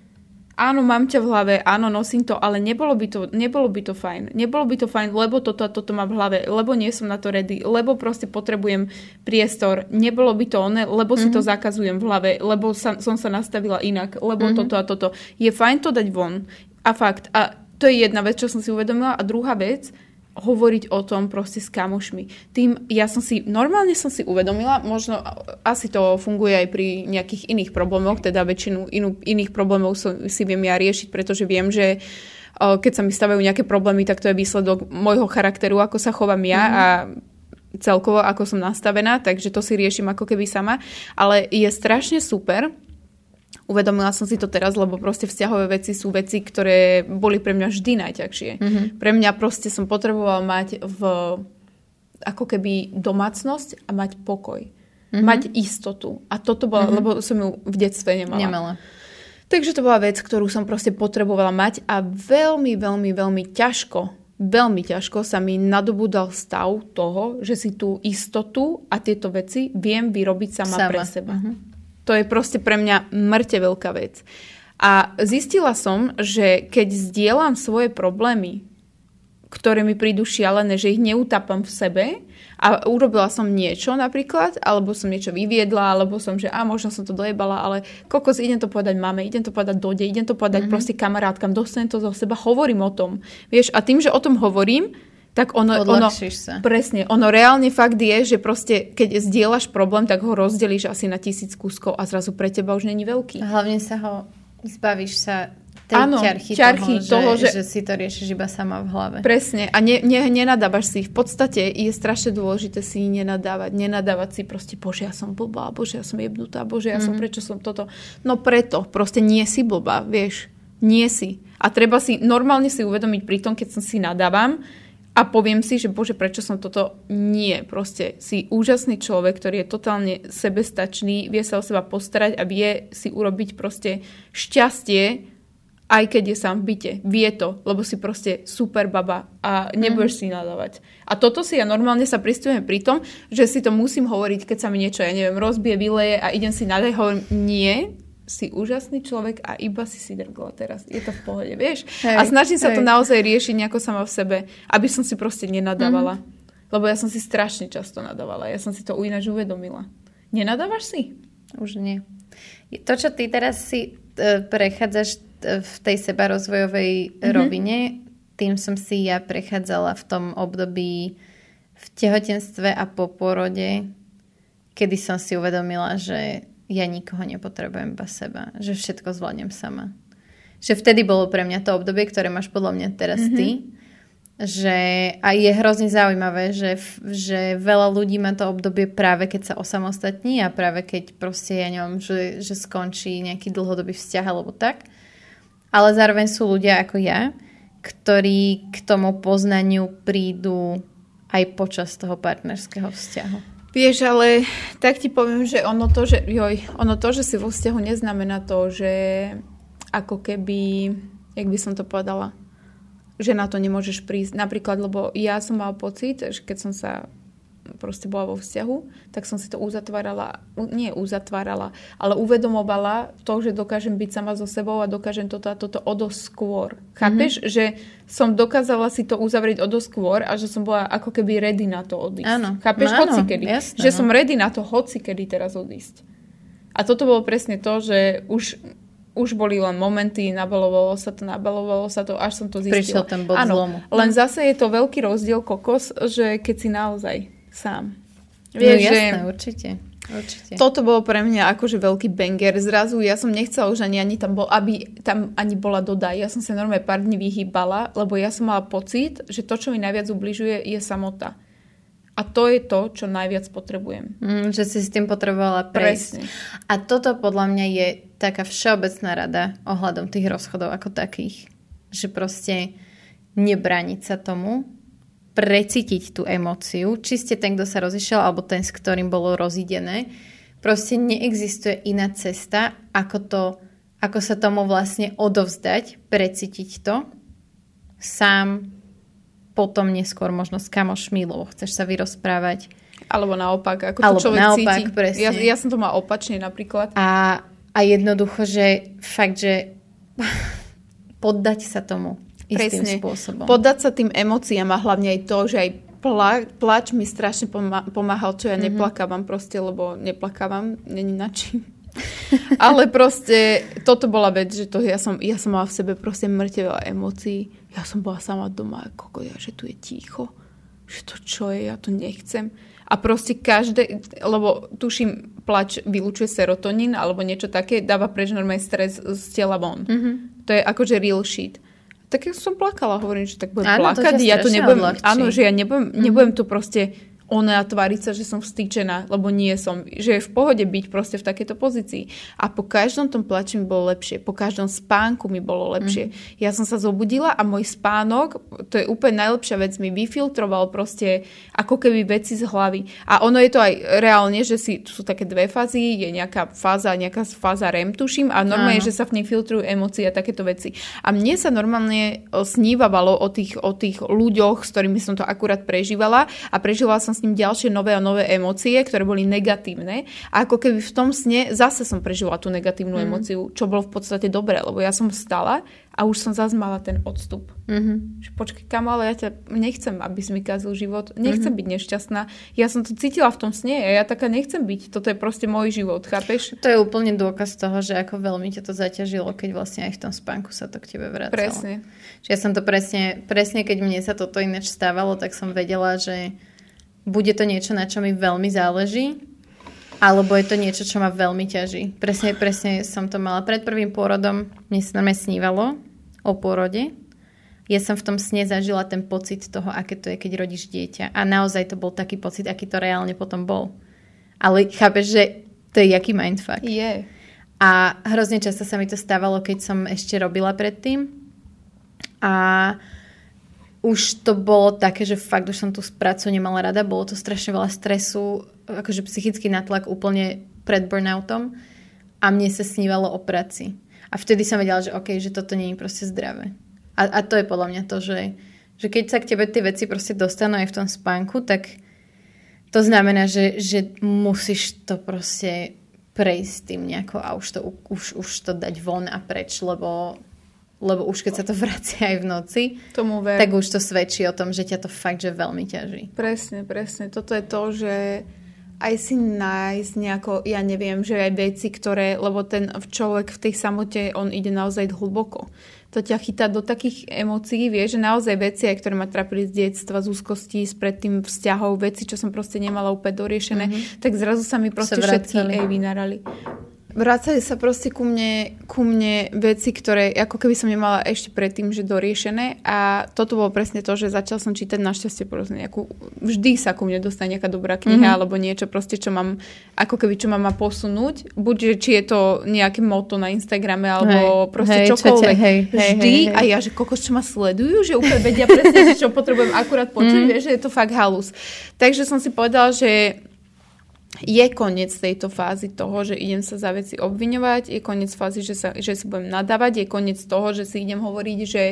áno, mám ťa v hlave, áno, nosím to, ale nebolo by to, nebolo by to fajn. Nebolo by to fajn, lebo toto a toto mám v hlave, lebo nie som na to ready, lebo proste potrebujem priestor. Nebolo by to oné, lebo mm-hmm. si to mhm. zakazujem v hlave, lebo sa, som sa nastavila inak, lebo mm-hmm. toto a toto. Je fajn to dať von. A fakt. A to je jedna vec, čo som si uvedomila. A druhá vec, hovoriť o tom proste s kamošmi. Tým ja som si, normálne som si uvedomila, možno asi to funguje aj pri nejakých iných problémoch, teda väčšinu inú, iných problémov som, si viem ja riešiť, pretože viem, že keď sa mi stavajú nejaké problémy, tak to je výsledok môjho charakteru, ako sa chovám ja mm-hmm. a celkovo, ako som nastavená, takže to si riešim ako keby sama. Ale je strašne super, Uvedomila som si to teraz, lebo proste vzťahové veci sú veci, ktoré boli pre mňa vždy najťažšie. Mm-hmm. Pre mňa proste som potrebovala mať v ako keby domácnosť a mať pokoj. Mm-hmm. Mať istotu. A toto bola, mm-hmm. lebo som ju v detstve nemala. Nemala. Takže to bola vec, ktorú som proste potrebovala mať a veľmi, veľmi, veľmi ťažko, veľmi ťažko sa mi nadobudal stav toho, že si tú istotu a tieto veci viem vyrobiť sama, sama. pre seba. Mm-hmm. To je proste pre mňa mŕte veľká vec. A zistila som, že keď zdieľam svoje problémy, ktoré mi prídu šialené, že ich neutápam v sebe a urobila som niečo napríklad, alebo som niečo vyviedla, alebo som, že a možno som to dojebala, ale kokos, idem to povedať mame, idem to povedať dode, idem to povedať mm-hmm. proste kamarátkam, dostanem to zo seba, hovorím o tom. Vieš, a tým, že o tom hovorím, tak ono, ono sa. presne, ono reálne fakt je, že proste keď zdieľaš problém, tak ho rozdelíš asi na tisíc kúskov a zrazu pre teba už není veľký. A hlavne sa ho zbavíš sa tej Áno, ťarchy, ťarchy toho, toho že, že, že si to riešiš iba sama v hlave. Presne. A ne, ne, nenadávaš si. V podstate je strašne dôležité si nenadávať. Nenadávať si proste, bože, ja som blbá, bože, ja som jebnutá, bože, ja mm-hmm. som, mhm. prečo som toto. No preto. Proste nie si blbá, vieš. Nie si. A treba si normálne si uvedomiť pri tom, keď som si nadávam, a poviem si, že bože, prečo som toto... Nie, proste si úžasný človek, ktorý je totálne sebestačný, vie sa o seba postarať a vie si urobiť proste šťastie, aj keď je sám v byte. Vie to, lebo si proste super baba a nebudeš mm. si nadávať. A toto si ja normálne sa pristupujem pri tom, že si to musím hovoriť, keď sa mi niečo, ja neviem, rozbije, vyleje a idem si nadať, hovorím, nie, si úžasný človek a iba si si drgla teraz. Je to v pohode, vieš? Hej, a snažím sa hej. to naozaj riešiť nejako sama v sebe, aby som si proste nenadávala. Mm-hmm. Lebo ja som si strašne často nadávala. Ja som si to ináč uvedomila. Nenadávaš si? Už nie. To, čo ty teraz si e, prechádzaš e, v tej seba rozvojovej mm-hmm. rovine, tým som si ja prechádzala v tom období v tehotenstve a po porode, kedy som si uvedomila, že ja nikoho nepotrebujem iba seba, že všetko zvládnem sama. Že vtedy bolo pre mňa to obdobie, ktoré máš podľa mňa teraz mm-hmm. ty. že a je hrozne zaujímavé, že, že veľa ľudí má to obdobie práve keď sa osamostatní a práve keď proste, ja neviem, že, že skončí nejaký dlhodobý vzťah alebo tak. Ale zároveň sú ľudia ako ja, ktorí k tomu poznaniu prídu aj počas toho partnerského vzťahu. Vieš, ale tak ti poviem, že ono to, že, joj, ono to, že si vo vzťahu neznamená to, že ako keby, jak by som to povedala, že na to nemôžeš prísť. Napríklad, lebo ja som mal pocit, že keď som sa proste bola vo vzťahu, tak som si to uzatvárala, nie uzatvárala, ale uvedomovala to, že dokážem byť sama so sebou a dokážem toto a toto o dosť skôr. Chápeš? Mm-hmm. Že som dokázala si to uzavrieť o dosť skôr a že som bola ako keby ready na to odísť. Áno. Chápeš? No, hoci kedy. Jasné, že no. som ready na to hoci kedy teraz odísť. A toto bolo presne to, že už už boli len momenty, nabalovalo sa to, nabalovalo sa to, až som to zistila. Prišiel ten bod Áno, zlomu. len zase je to veľký rozdiel kokos, že keď si naozaj sám. no Vieš, jasné, že určite. určite. toto bolo pre mňa akože veľký banger. Zrazu ja som nechcela už ani, ani tam bol, aby tam ani bola dodaj. Ja som sa normálne pár dní vyhýbala, lebo ja som mala pocit, že to, čo mi najviac ubližuje, je samota. A to je to, čo najviac potrebujem. Mm, že si s tým potrebovala prejsť. Presne. A toto podľa mňa je taká všeobecná rada ohľadom tých rozchodov ako takých. Že proste nebraniť sa tomu, precítiť tú emóciu, či ste ten, kto sa rozišiel, alebo ten, s ktorým bolo rozidené. Proste neexistuje iná cesta, ako, to, ako sa tomu vlastne odovzdať, precítiť to sám, potom neskôr možno s kamošmi, lebo chceš sa vyrozprávať. Alebo naopak, ako Alebo to človek naopak, cíti. presne. Ja, ja som to mala opačne napríklad. A, a jednoducho, že fakt, že (laughs) poddať sa tomu istým Presne. spôsobom. Podať sa tým emóciám a hlavne aj to, že aj pla, plač mi strašne pomá, pomáhal, čo ja mm-hmm. neplakávam proste, lebo neplakávam, není na čím. (laughs) Ale proste toto bola vec, že to ja som, ja som mala v sebe proste mŕte veľa emócií. Ja som bola sama doma, ako ja, že tu je ticho. Že to čo je, ja to nechcem. A proste každé, lebo tuším, plač vylúčuje serotonín alebo niečo také, dáva preč normálny stres z tela von. Mm-hmm. To je akože real shit. Tak som plakala, hovorím, že tak budem Áno, to plakať. ťa ja to strašne nebudem, odľahčí. áno, že ja nebudem, nebudem tu proste ona tváriť sa, že som vstýčená, lebo nie som. Že je v pohode byť proste v takejto pozícii. A po každom tom plači mi bolo lepšie. Po každom spánku mi bolo lepšie. Mm. Ja som sa zobudila a môj spánok, to je úplne najlepšia vec, mi vyfiltroval proste ako keby veci z hlavy. A ono je to aj reálne, že si, tu sú také dve fázy, je nejaká fáza, nejaká fáza REM, tuším, a normálne, Áno. že sa v nej filtrujú emócie a takéto veci. A mne sa normálne o, snívavalo o tých, o tých ľuďoch, s ktorými som to akurát prežívala a prežívala som s ním ďalšie nové a nové emócie, ktoré boli negatívne. A ako keby v tom sne zase som prežívala tú negatívnu mm. emóciu, čo bolo v podstate dobré, lebo ja som vstala a už som zase mala ten odstup. Mm-hmm. Že počkaj, kamo, ale ja ťa nechcem, aby si mi kazil život. Nechcem mm-hmm. byť nešťastná. Ja som to cítila v tom sne a ja taká nechcem byť. Toto je proste môj život, chápeš? To je úplne dôkaz toho, že ako veľmi ťa to zaťažilo, keď vlastne aj v tom spánku sa to k tebe vracalo. Presne. Čiže ja som to presne, presne keď mne sa toto ináč stávalo, tak som vedela, že bude to niečo, na čo mi veľmi záleží, alebo je to niečo, čo ma veľmi ťaží. Presne, presne som to mala pred prvým pôrodom, mne sa normálne snívalo o pôrode. Ja som v tom sne zažila ten pocit toho, aké to je, keď rodíš dieťa. A naozaj to bol taký pocit, aký to reálne potom bol. Ale chápeš, že to je jaký mindfuck. Je. A hrozne často sa mi to stávalo, keď som ešte robila predtým. A už to bolo také, že fakt už som tú prácu nemala rada. Bolo to strašne veľa stresu, akože psychický natlak úplne pred burnoutom. A mne sa snívalo o práci. A vtedy som vedela, že OK, že toto nie je proste zdravé. A, a to je podľa mňa to, že, že keď sa k tebe tie veci proste dostanú aj v tom spánku, tak to znamená, že, že musíš to proste prejsť tým nejako a už to, už, už to dať von a preč, lebo, lebo už keď sa to (laughs) vracia aj v noci, Tomu ver. tak už to svedčí o tom, že ťa to fakt, že veľmi ťaží. Presne, presne. Toto je to, že aj si nájsť nejako, ja neviem, že aj veci, ktoré, lebo ten človek v tej samote, on ide naozaj hlboko. To ťa chytá do takých emócií, vieš, že naozaj veci, aj ktoré ma trápili z detstva, z úzkostí, z predtým vzťahov, veci, čo som proste nemala úplne doriešené, mm-hmm. tak zrazu sa mi proste všetky aj vynárali. Vracali sa proste ku mne, ku mne veci, ktoré ako keby som nemala ešte predtým, že doriešené a toto bolo presne to, že začal som čítať našťastie proste nejakú, vždy sa ku mne dostane nejaká dobrá kniha mm-hmm. alebo niečo proste, čo mám, ako keby čo mám má posunúť, buď, že či je to nejaké moto na Instagrame alebo hej, proste hej, čokoľvek. Hej, vždy hej, hej. a ja, že kokos, čo ma sledujú, že úplne vedia presne, čo potrebujem akurát počuť, mm. vieš, že je to fakt halus. Takže som si povedala, že je koniec tejto fázy toho, že idem sa za veci obviňovať, je koniec fázy, že, sa, že si budem nadávať, je koniec toho, že si idem hovoriť, že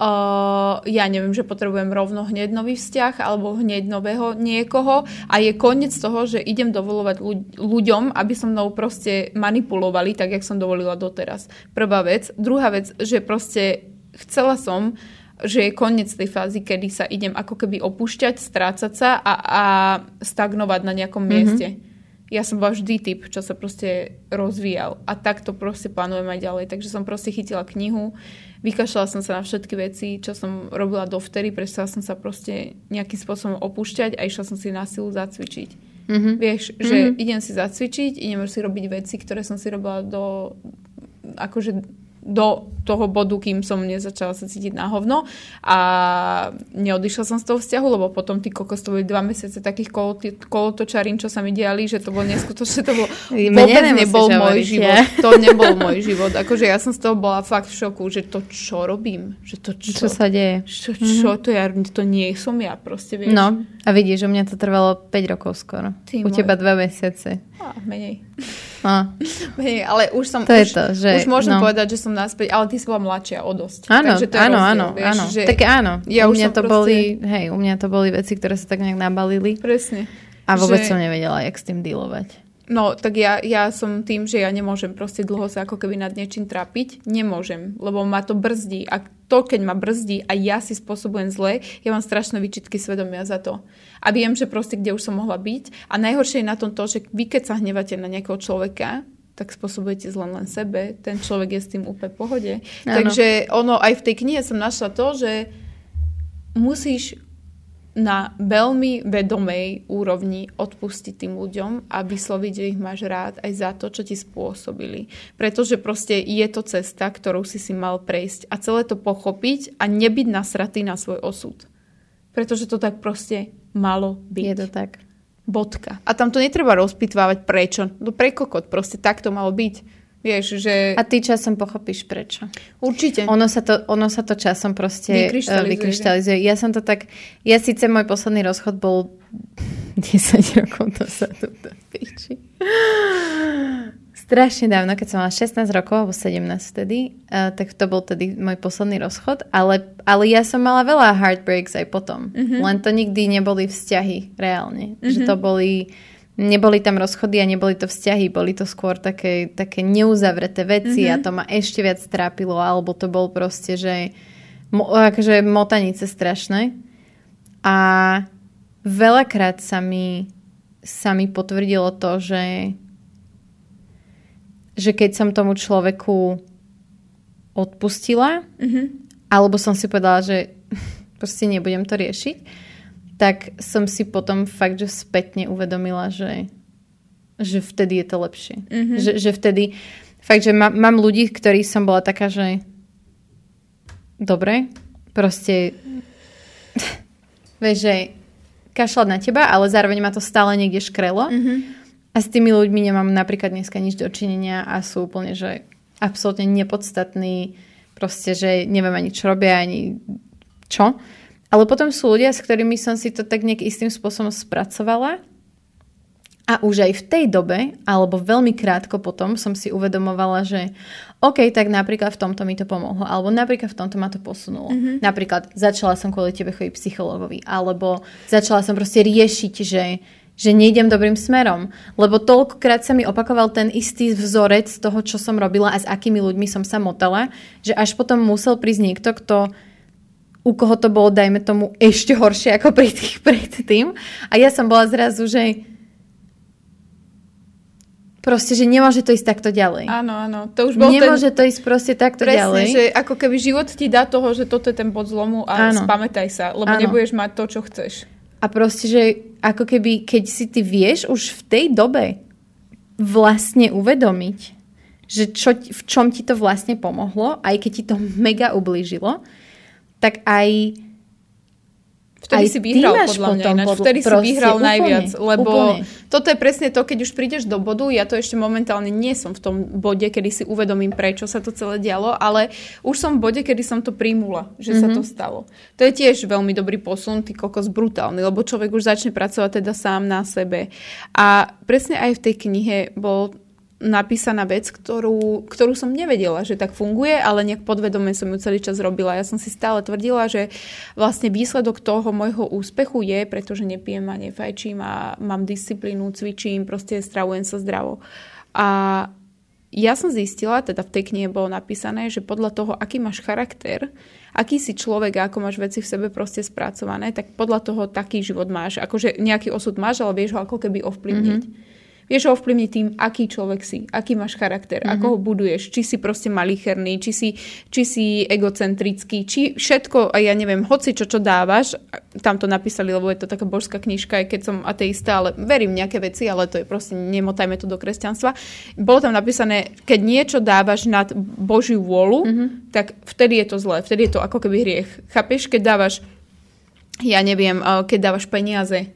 uh, ja neviem, že potrebujem rovno hneď nový vzťah alebo hneď nového niekoho a je koniec toho, že idem dovolovať ľuďom, aby so mnou proste manipulovali, tak jak som dovolila doteraz. Prvá vec. Druhá vec, že proste chcela som že je koniec tej fázy, kedy sa idem ako keby opúšťať, strácať sa a, a stagnovať na nejakom mm-hmm. mieste. Ja som bola vždy typ, čo sa proste rozvíjal. A takto proste plánujem aj ďalej. Takže som proste chytila knihu, vykašľala som sa na všetky veci, čo som robila dovtedy, prestala som sa proste nejakým spôsobom opúšťať a išla som si na silu zacvičiť. Mm-hmm. Vieš, že mm-hmm. idem si zacvičiť, idem si robiť veci, ktoré som si robila do akože do toho bodu, kým som nezačala sa cítiť na hovno a neodišla som z toho vzťahu, lebo potom tí kokos to boli dva mesiace takých kolotočarín, čo sa mi diali, že to bolo neskutočné, to bolo (laughs) vôbec nebol môj hovoriť, život. Ja. To nebol môj život. Akože ja som z toho bola fakt v šoku, že to čo robím? Že to čo? Čo sa deje? Čo, čo mm-hmm. to ja, to nie som ja proste, vieš. No, a vidíš, u mňa to trvalo 5 rokov skoro. Ty u môj... teba 2 mesiace. A, menej. (laughs) A. menej, ale už som, to už, je to, že, už môžem no. povedať, že som naspäť, ale ty si bola mladšia o dosť. Áno, Takže to je áno, rozdiel, áno, vieš, áno. Že tak áno. Ja u mňa to proste... boli, hej, u mňa to boli veci, ktoré sa tak nejak nabalili. Presne. A vôbec že... som nevedela, jak s tým dealovať. No, tak ja, ja som tým, že ja nemôžem proste dlho sa ako keby nad niečím trapiť. Nemôžem, lebo ma to brzdí. A to, keď ma brzdí a ja si spôsobujem zle, ja mám strašné výčitky svedomia za to. A viem, že proste kde už som mohla byť. A najhoršie je na tom to, že vy keď sa hnevate na nejakého človeka, tak spôsobujete zlen len sebe. Ten človek je s tým úplne v pohode. Ano. Takže ono, aj v tej knihe som našla to, že musíš na veľmi vedomej úrovni odpustiť tým ľuďom a vysloviť, že ich máš rád aj za to, čo ti spôsobili. Pretože proste je to cesta, ktorou si si mal prejsť a celé to pochopiť a nebyť nasratý na svoj osud. Pretože to tak proste malo byť. Je to tak. Bodka. A tam to netreba rozpitvávať prečo. No pre kokot, proste tak to malo byť. Vieš, že... A ty časom pochopíš prečo. Určite. Ono sa to, ono sa to časom proste eh, vykryštalizuje. vykryštalizuje. Ja som to tak... Ja síce môj posledný rozchod bol (laughs) 10 rokov, to sa tu píči. Strašne dávno, keď som mala 16 rokov, alebo 17 vtedy, uh, tak to bol tedy môj posledný rozchod, ale, ale ja som mala veľa heartbreaks aj potom. Mm-hmm. Len to nikdy neboli vzťahy reálne. Mm-hmm. Že to boli neboli tam rozchody a neboli to vzťahy, boli to skôr také, také neuzavreté veci mm-hmm. a to ma ešte viac trápilo, alebo to bol proste, že mo, akože motanice strašné. A veľakrát sa mi, sa mi potvrdilo to, že, že keď som tomu človeku odpustila, mm-hmm. alebo som si povedala, že (laughs) proste nebudem to riešiť, tak som si potom fakt, že spätne uvedomila, že, že vtedy je to lepšie. Mm-hmm. Že, že vtedy, fakt, že má, mám ľudí, ktorí som bola taká, že dobre, proste vieš, že kašľať na teba, ale zároveň ma to stále niekde škrelo. Mm-hmm. A s tými ľuďmi nemám napríklad dneska nič dočinenia a sú úplne, že absolútne nepodstatní, proste, že neviem ani čo robia, ani čo. Ale potom sú ľudia, s ktorými som si to tak nejak istým spôsobom spracovala a už aj v tej dobe, alebo veľmi krátko potom, som si uvedomovala, že OK, tak napríklad v tomto mi to pomohlo, alebo napríklad v tomto ma to posunulo. Mm-hmm. Napríklad začala som kvôli tebe chodiť psychologovi, alebo začala som proste riešiť, že že nejdem dobrým smerom. Lebo toľkokrát sa mi opakoval ten istý vzorec toho, čo som robila a s akými ľuďmi som sa motala, že až potom musel prísť niekto, kto u koho to bolo, dajme tomu, ešte horšie ako pri tých (laughs) predtým. A ja som bola zrazu, že proste, že nemôže to ísť takto ďalej. Áno, áno. To už bol nemôže ten... to ísť proste takto Presne, ďalej. že ako keby život ti dá toho, že toto je ten bod zlomu a áno. spamätaj sa, lebo áno. nebudeš mať to, čo chceš. A proste, že ako keby, keď si ty vieš už v tej dobe, vlastne uvedomiť, že čo, v čom ti to vlastne pomohlo, aj keď ti to mega ublížilo, tak aj Vtedy si vyhral podľa mňa ináč. Vtedy si vyhral úplne, najviac. Lebo úplne. toto je presne to, keď už prídeš do bodu, ja to ešte momentálne nie som v tom bode, kedy si uvedomím, prečo sa to celé dialo, ale už som v bode, kedy som to príjmula, že mm-hmm. sa to mhm. stalo. To je tiež veľmi dobrý posun, ty kokos brutálny, lebo človek už začne pracovať teda sám na sebe. A presne aj v tej knihe bol napísaná vec, ktorú, ktorú som nevedela, že tak funguje, ale nejak podvedome som ju celý čas robila. Ja som si stále tvrdila, že vlastne výsledok toho môjho úspechu je, pretože nepijem a nefajčím a mám disciplínu, cvičím, proste stravujem sa zdravo. A ja som zistila, teda v tej knihe bolo napísané, že podľa toho, aký máš charakter, aký si človek a ako máš veci v sebe proste spracované, tak podľa toho taký život máš. Akože nejaký osud máš, ale vieš ho ako keby ovplyvniť. Mm-hmm. Vieš ho ovplyvniť tým, aký človek si, aký máš charakter, mm-hmm. ako ho buduješ, či si proste malicherný, či si, či si egocentrický, či všetko, a ja neviem, hoci čo, čo dávaš, tam to napísali, lebo je to taká božská knižka, aj keď som ateista, ale verím nejaké veci, ale to je proste, nemotajme to do kresťanstva. Bolo tam napísané, keď niečo dávaš nad Božiu vôľu, mm-hmm. tak vtedy je to zlé, vtedy je to ako keby hriech. Chápeš, keď dávaš, ja neviem, keď dávaš peniaze,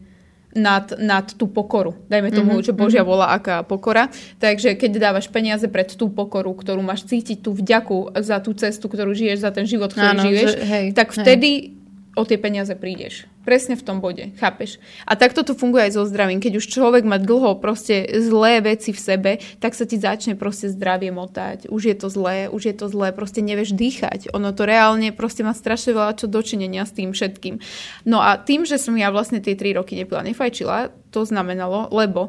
nad, nad tú pokoru. Dajme tomu, mm-hmm. že Božia mhm. volá aká pokora. Takže keď dávaš peniaze pred tú pokoru, ktorú máš cítiť tú vďaku za tú cestu, ktorú žiješ, za ten život, ktorý Áno, žiješ, že, hej, tak vtedy hej o tie peniaze prídeš. Presne v tom bode, chápeš? A takto to funguje aj so zdravím. Keď už človek má dlho proste zlé veci v sebe, tak sa ti začne proste zdravie motať. Už je to zlé, už je to zlé, proste nevieš dýchať. Ono to reálne proste má strašne veľa čo dočinenia s tým všetkým. No a tým, že som ja vlastne tie 3 roky nepila, nefajčila, to znamenalo, lebo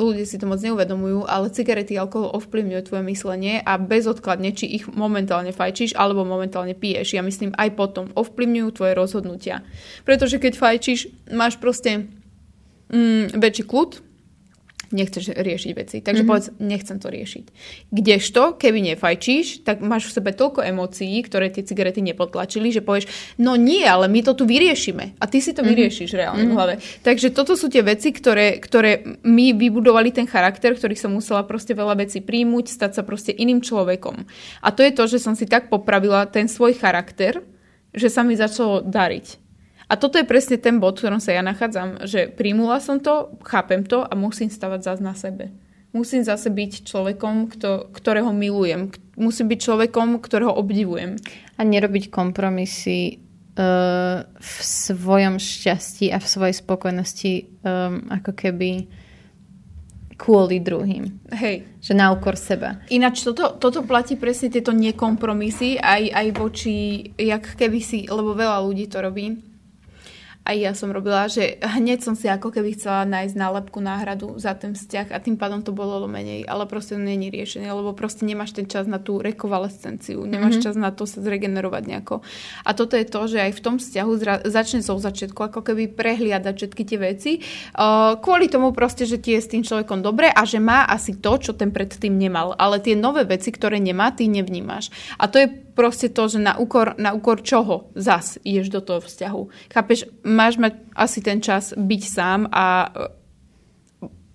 ľudia si to moc neuvedomujú, ale cigarety alkohol ovplyvňujú tvoje myslenie a bezodkladne, či ich momentálne fajčíš alebo momentálne piješ. Ja myslím aj potom ovplyvňujú tvoje rozhodnutia. Pretože keď fajčíš, máš proste mm, väčší kľud, nechceš riešiť veci. Takže mm-hmm. povedz, nechcem to riešiť. Kdežto, keby nefajčíš, tak máš v sebe toľko emócií, ktoré tie cigarety nepotlačili, že povieš, no nie, ale my to tu vyriešime. A ty si to mm-hmm. vyriešiš reálne mm-hmm. v mhm. hlave. Takže toto sú tie veci, ktoré, ktoré my vybudovali ten charakter, ktorý som musela proste veľa vecí príjmuť, stať sa proste iným človekom. A to je to, že som si tak popravila ten svoj charakter, že sa mi začalo dariť. A toto je presne ten bod, v ktorom sa ja nachádzam, že príjmula som to, chápem to a musím stavať zás na sebe. Musím zase byť človekom, kto, ktorého milujem. Musím byť človekom, ktorého obdivujem. A nerobiť kompromisy uh, v svojom šťastí a v svojej spokojnosti um, ako keby kvôli druhým. Hej. Že na úkor seba. Ináč toto, toto platí presne tieto nekompromisy aj, aj voči, jak keby si, lebo veľa ľudí to robí, aj ja som robila, že hneď som si ako keby chcela nájsť nálepku náhradu za ten vzťah a tým pádom to bolo menej, ale proste to není riešenie, lebo proste nemáš ten čas na tú rekovalescenciu, nemáš mm-hmm. čas na to sa zregenerovať nejako. A toto je to, že aj v tom vzťahu zra- začne zo začiatku ako keby prehliadať všetky tie veci, uh, kvôli tomu proste, že ti je s tým človekom dobre a že má asi to, čo ten predtým nemal, ale tie nové veci, ktoré nemá, ty nevnímaš. A to je proste to, že na úkor, na úkor čoho zas ideš do toho vzťahu. Chápeš, máš mať asi ten čas byť sám a e,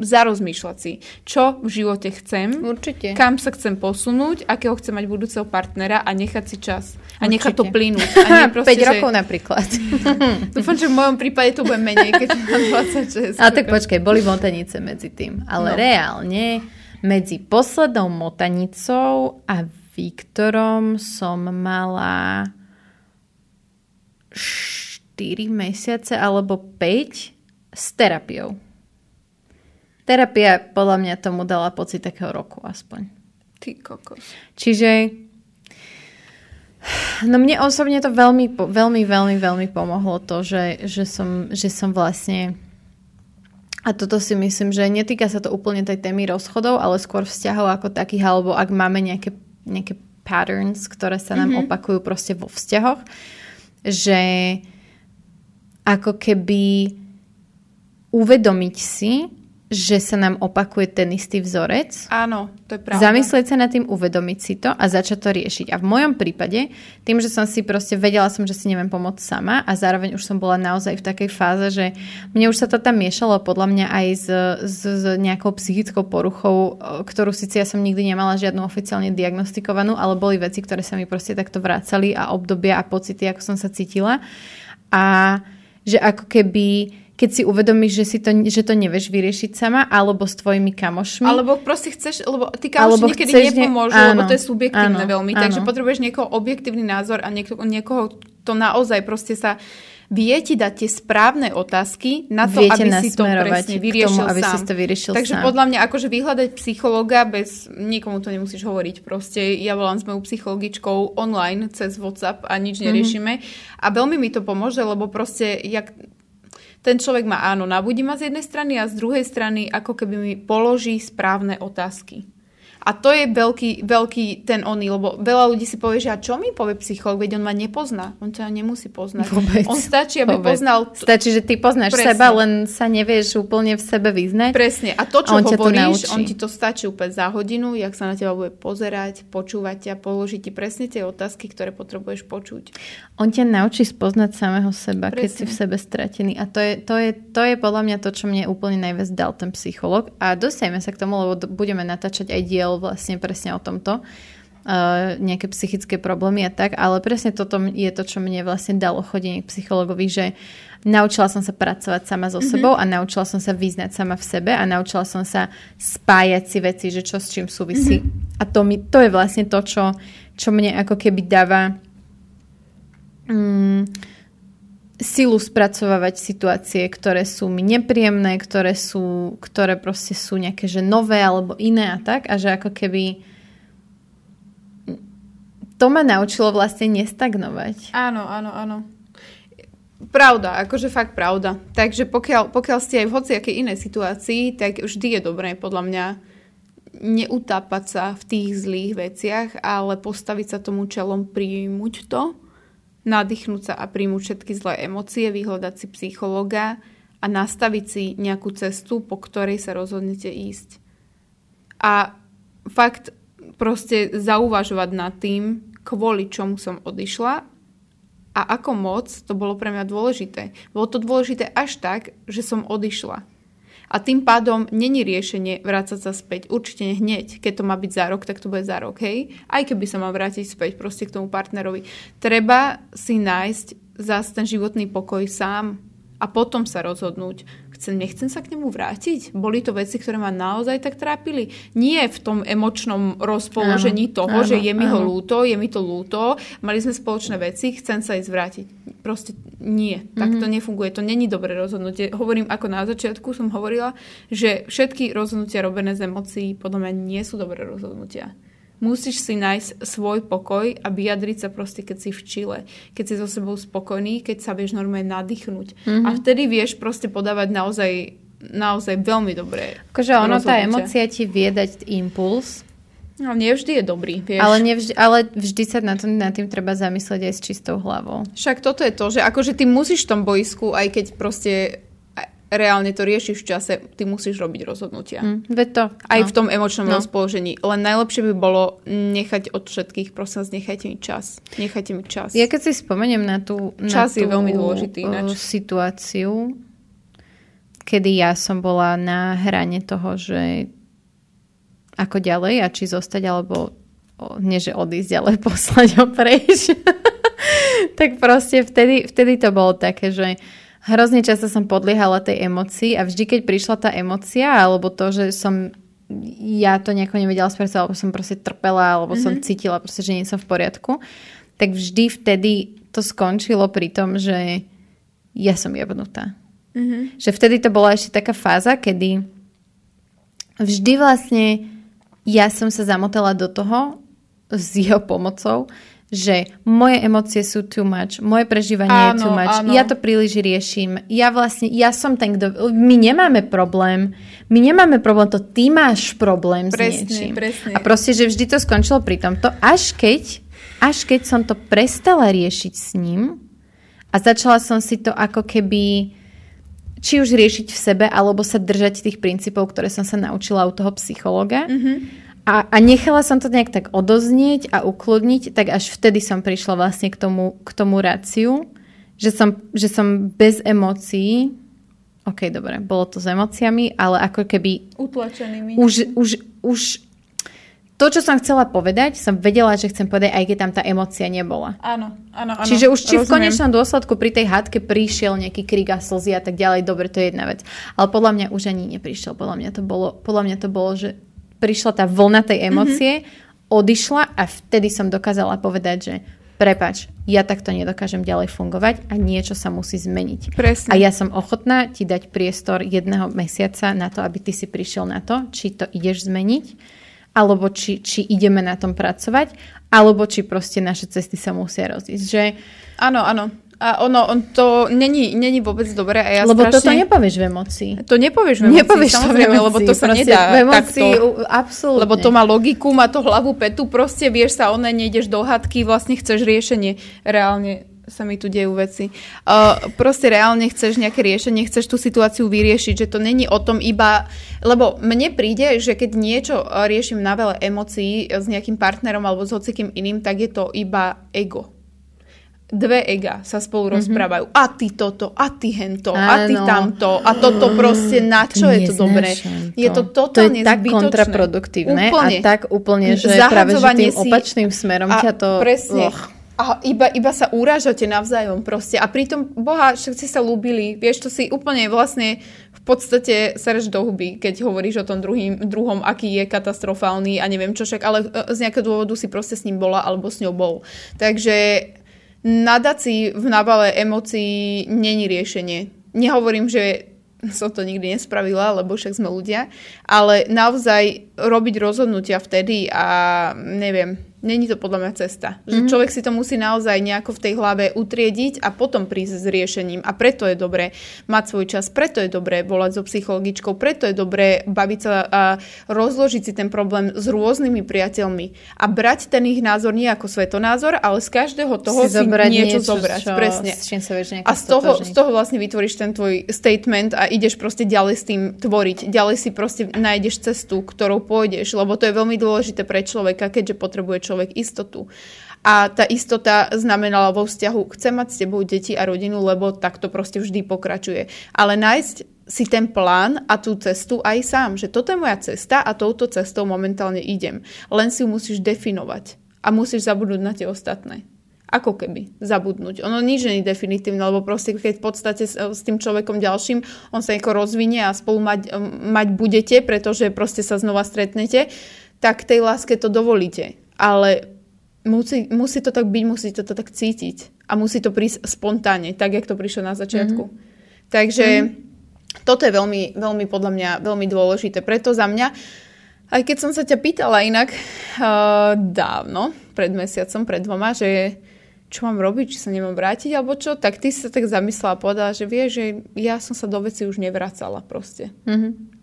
zarozmýšľať si, čo v živote chcem, Určite. kam sa chcem posunúť, akého chcem mať budúceho partnera a nechať si čas. A Určite. nechať to plynúť. (laughs) A proste, 5 rokov že... napríklad. (laughs) Dúfam, že v mojom prípade to bude menej, keď mám 26. Ale tak počkaj, boli motanice medzi tým. Ale no. reálne medzi poslednou motanicou a Viktorom som mala 4 mesiace alebo 5 s terapiou. Terapia podľa mňa tomu dala pocit takého roku aspoň. Ty kokos. Čiže No mne osobne to veľmi, veľmi, veľmi, veľmi pomohlo to, že, že, som, že som vlastne a toto si myslím, že netýka sa to úplne tej témy rozchodov, ale skôr vzťahov ako takých, alebo ak máme nejaké nejaké patterns, ktoré sa nám mm-hmm. opakujú proste vo vzťahoch, že ako keby uvedomiť si, že sa nám opakuje ten istý vzorec. Áno, to je pravda. Zamyslieť sa nad tým, uvedomiť si to a začať to riešiť. A v mojom prípade, tým, že som si proste vedela som, že si neviem pomôcť sama a zároveň už som bola naozaj v takej fáze, že mne už sa to tam miešalo podľa mňa aj s, s, s nejakou psychickou poruchou, ktorú síce ja som nikdy nemala žiadnu oficiálne diagnostikovanú, ale boli veci, ktoré sa mi proste takto vrácali a obdobia a pocity, ako som sa cítila. A že ako keby keď si uvedomíš, že, si to, že to nevieš vyriešiť sama, alebo s tvojimi kamošmi. Alebo proste chceš, lebo tí kamoši niekedy nepomôžu, ne... lebo to je subjektívne áno, veľmi. Áno. Takže potrebuješ niekoho objektívny názor a niekoho, niekoho to naozaj proste sa vie ti dať tie správne otázky na to, Viete aby si to presne vyriešil tomu, aby sám. Si to vyriešil Takže sám. podľa mňa akože vyhľadať psychologa bez, nikomu to nemusíš hovoriť proste. Ja volám s mojou psychologičkou online cez WhatsApp a nič neriešime. Mm-hmm. A veľmi mi to pomôže, lebo proste jak ten človek ma áno, nabudí ma z jednej strany a z druhej strany ako keby mi položí správne otázky. A to je veľký, veľký ten oný, lebo veľa ľudí si povie, že a čo mi povie psycholog, veď on ma nepozná. On ťa nemusí poznať. Vôbec. On stačí, aby Vôbec. poznal... Stačí, že ty poznáš Presne. seba, len sa nevieš úplne v sebe vyznať. Presne. A to, čo a on hovoríš, on ti to stačí úplne za hodinu, jak sa na teba bude pozerať, počúvať ťa, položiť ti presne tie otázky, ktoré potrebuješ počuť. On ťa naučí spoznať samého seba, Presne. keď si v sebe stratený. A to je, to, je, to je podľa mňa to, čo mne úplne najviac dal ten psycholog. A dostaneme sa k tomu, lebo budeme natáčať aj diel vlastne presne o tomto, uh, nejaké psychické problémy a tak, ale presne toto je to, čo mne vlastne dalo chodenie k psychologovi, že naučila som sa pracovať sama so mm-hmm. sebou a naučila som sa vyznať sama v sebe a naučila som sa spájať si veci, že čo s čím súvisí. Mm-hmm. A to, mi, to je vlastne to, čo, čo mne ako keby dáva mm, silu spracovávať situácie, ktoré sú mi nepríjemné, ktoré sú, ktoré proste sú nejaké, že nové alebo iné a tak a že ako keby to ma naučilo vlastne nestagnovať. Áno, áno, áno. Pravda, akože fakt pravda. Takže pokiaľ, pokiaľ ste aj v hociakej inej situácii, tak vždy je dobré podľa mňa neutápať sa v tých zlých veciach, ale postaviť sa tomu čelom, príjmuť to nadýchnúť sa a príjmuť všetky zlé emócie, vyhľadať si psychologa a nastaviť si nejakú cestu, po ktorej sa rozhodnete ísť. A fakt proste zauvažovať nad tým, kvôli čomu som odišla a ako moc to bolo pre mňa dôležité. Bolo to dôležité až tak, že som odišla a tým pádom není riešenie vrácať sa späť. Určite hneď. Keď to má byť za rok, tak to bude za rok, hej? Aj keby sa mal vrátiť späť proste k tomu partnerovi. Treba si nájsť zase ten životný pokoj sám a potom sa rozhodnúť, chcem, nechcem sa k nemu vrátiť. Boli to veci, ktoré ma naozaj tak trápili. Nie v tom emočnom rozpoložení áno, toho, áno, že je mi áno. ho lúto, je mi to lúto, mali sme spoločné veci, chcem sa ísť vrátiť. Proste nie, tak mm-hmm. to nefunguje. To není dobré rozhodnutie. Hovorím, ako na začiatku som hovorila, že všetky rozhodnutia robené z emócií podľa mňa nie sú dobré rozhodnutia musíš si nájsť svoj pokoj a vyjadriť sa proste, keď si v Čile, keď si so sebou spokojný, keď sa vieš normálne nadýchnuť. Mm-hmm. A vtedy vieš proste podávať naozaj, naozaj veľmi dobré Akože ono, tá emocia ti vie dať impuls. No, nie vždy je dobrý, vieš. Ale, nevždy, ale vždy sa na, to, na tým treba zamyslieť aj s čistou hlavou. Však toto je to, že akože ty musíš v tom boisku, aj keď proste reálne to riešiš v čase, ty musíš robiť rozhodnutia. Mm, to. Aj no. v tom emočnom no. rozpoložení. Len najlepšie by bolo nechať od všetkých, prosím vás, nechajte mi čas. Nechajte mi čas. Ja keď si spomeniem na tú, čas na tú je veľmi dôležitý ináč. situáciu, kedy ja som bola na hrane toho, že ako ďalej a či zostať, alebo nie že odísť, ale (laughs) poslať ho preč. (laughs) tak proste vtedy, vtedy to bolo také, že hrozne často som podliehala tej emocii a vždy, keď prišla tá emocia, alebo to, že som ja to nejako nevedela spracovať, alebo som proste trpela, alebo mm-hmm. som mhm. cítila proste, že nie som v poriadku, tak vždy vtedy to skončilo pri tom, že ja som jebnutá. Mm-hmm. Že vtedy to bola ešte taká fáza, kedy vždy vlastne ja som sa zamotala do toho s jeho pomocou, že moje emócie sú too much, moje prežívanie áno, je too much, áno. ja to príliš riešim, ja vlastne, ja som ten, kto... My nemáme problém, my nemáme problém, to ty máš problém presne, s niečím. Presne. A proste, že vždy to skončilo pri tomto, až keď, až keď som to prestala riešiť s ním a začala som si to ako keby či už riešiť v sebe, alebo sa držať tých princípov, ktoré som sa naučila u toho psychologa. Mm-hmm. A, a nechala som to nejak tak odoznieť a ukludniť, tak až vtedy som prišla vlastne k tomu, k tomu raciu, že som, že som bez emócií, ok, dobre, bolo to s emóciami, ale ako keby... Utlačenými. Už, už, už to, čo som chcela povedať, som vedela, že chcem povedať, aj keď tam tá emocia nebola. Áno, áno, áno. Čiže už či rozumiem. v konečnom dôsledku pri tej hádke prišiel nejaký krik a slzy a tak ďalej, dobre, to je jedna vec. Ale podľa mňa už ani neprišiel. Podľa mňa to bolo, podľa mňa to bolo že prišla tá vlna tej mhm. emócie, mm-hmm. odišla a vtedy som dokázala povedať, že prepač, ja takto nedokážem ďalej fungovať a niečo sa musí zmeniť. Presne. A ja som ochotná ti dať priestor jedného mesiaca na to, aby ty si prišiel na to, či to ideš zmeniť alebo či, či ideme na tom pracovať, alebo či proste naše cesty sa musia rozísť. Že... Áno, áno. A ono, on to není, není vôbec dobré. A ja lebo strašne... toto nepovieš v emocii. To nepovieš v emocii, nepovieš samozrejme, v emocii, lebo to sa nedá v emocii, takto. Absolútne. Lebo to má logiku, má to hlavu, petu, proste vieš sa, one nejdeš do hadky, vlastne chceš riešenie reálne sa mi tu dejú veci. Uh, proste reálne chceš nejaké riešenie, chceš tú situáciu vyriešiť, že to není o tom iba... Lebo mne príde, že keď niečo riešim na veľa emócií s nejakým partnerom alebo s hocikým iným, tak je to iba ego. Dve ega sa spolu mm-hmm. rozprávajú. A ty toto, a ty hento, Áno. a ty tamto. A toto proste, na čo je to dobré? To. Je to totálne To je tak zbytočné. kontraproduktívne úplne. a tak úplne, že práve že tým si... opačným smerom ťa to... Presne. Och a iba, iba sa urážate navzájom proste. A pritom, boha, všetci sa ľúbili. Vieš, to si úplne vlastne v podstate sereš do huby, keď hovoríš o tom druhým, druhom, aký je katastrofálny a neviem čo však, ale e, z nejakého dôvodu si proste s ním bola alebo s ňou bol. Takže nadať si v nabale emócií není riešenie. Nehovorím, že som to nikdy nespravila, lebo však sme ľudia, ale naozaj robiť rozhodnutia vtedy a neviem, není to podľa mňa cesta. Že mm-hmm. človek si to musí naozaj nejako v tej hlave utriediť a potom prísť s riešením. A preto je dobré mať svoj čas, preto je dobré volať so psychologičkou, preto je dobré baviť sa a rozložiť si ten problém s rôznymi priateľmi a brať ten ich názor nie ako svetonázor, ale z každého toho si, si niečo, niečo zobrať. Čo, presne. S čím sa a z toho, z toho vlastne vytvoríš ten tvoj statement a ideš proste ďalej s tým tvoriť. Ďalej si proste nájdeš cestu, ktorou pôjdeš, lebo to je veľmi dôležité pre človeka, keďže potrebuje človek človek istotu. A tá istota znamenala vo vzťahu, chcem mať s tebou deti a rodinu, lebo takto proste vždy pokračuje. Ale nájsť si ten plán a tú cestu aj sám, že toto je moja cesta a touto cestou momentálne idem. Len si ju musíš definovať a musíš zabudnúť na tie ostatné. Ako keby zabudnúť. Ono nič nie je definitívne, lebo proste keď v podstate s tým človekom ďalším on sa nejako rozvinie a spolu mať, mať budete, pretože proste sa znova stretnete, tak tej láske to dovolíte ale musí, musí to tak byť, musí to, to tak cítiť a musí to prísť spontánne, tak, jak to prišlo na začiatku. Mm-hmm. Takže mm-hmm. toto je veľmi, veľmi podľa mňa veľmi dôležité. Preto za mňa, aj keď som sa ťa pýtala inak uh, dávno, pred mesiacom, pred dvoma, že čo mám robiť, či sa nemám vrátiť alebo čo, tak ty si sa tak zamyslela a povedala, že vie, že ja som sa do veci už nevracala proste. Mm-hmm.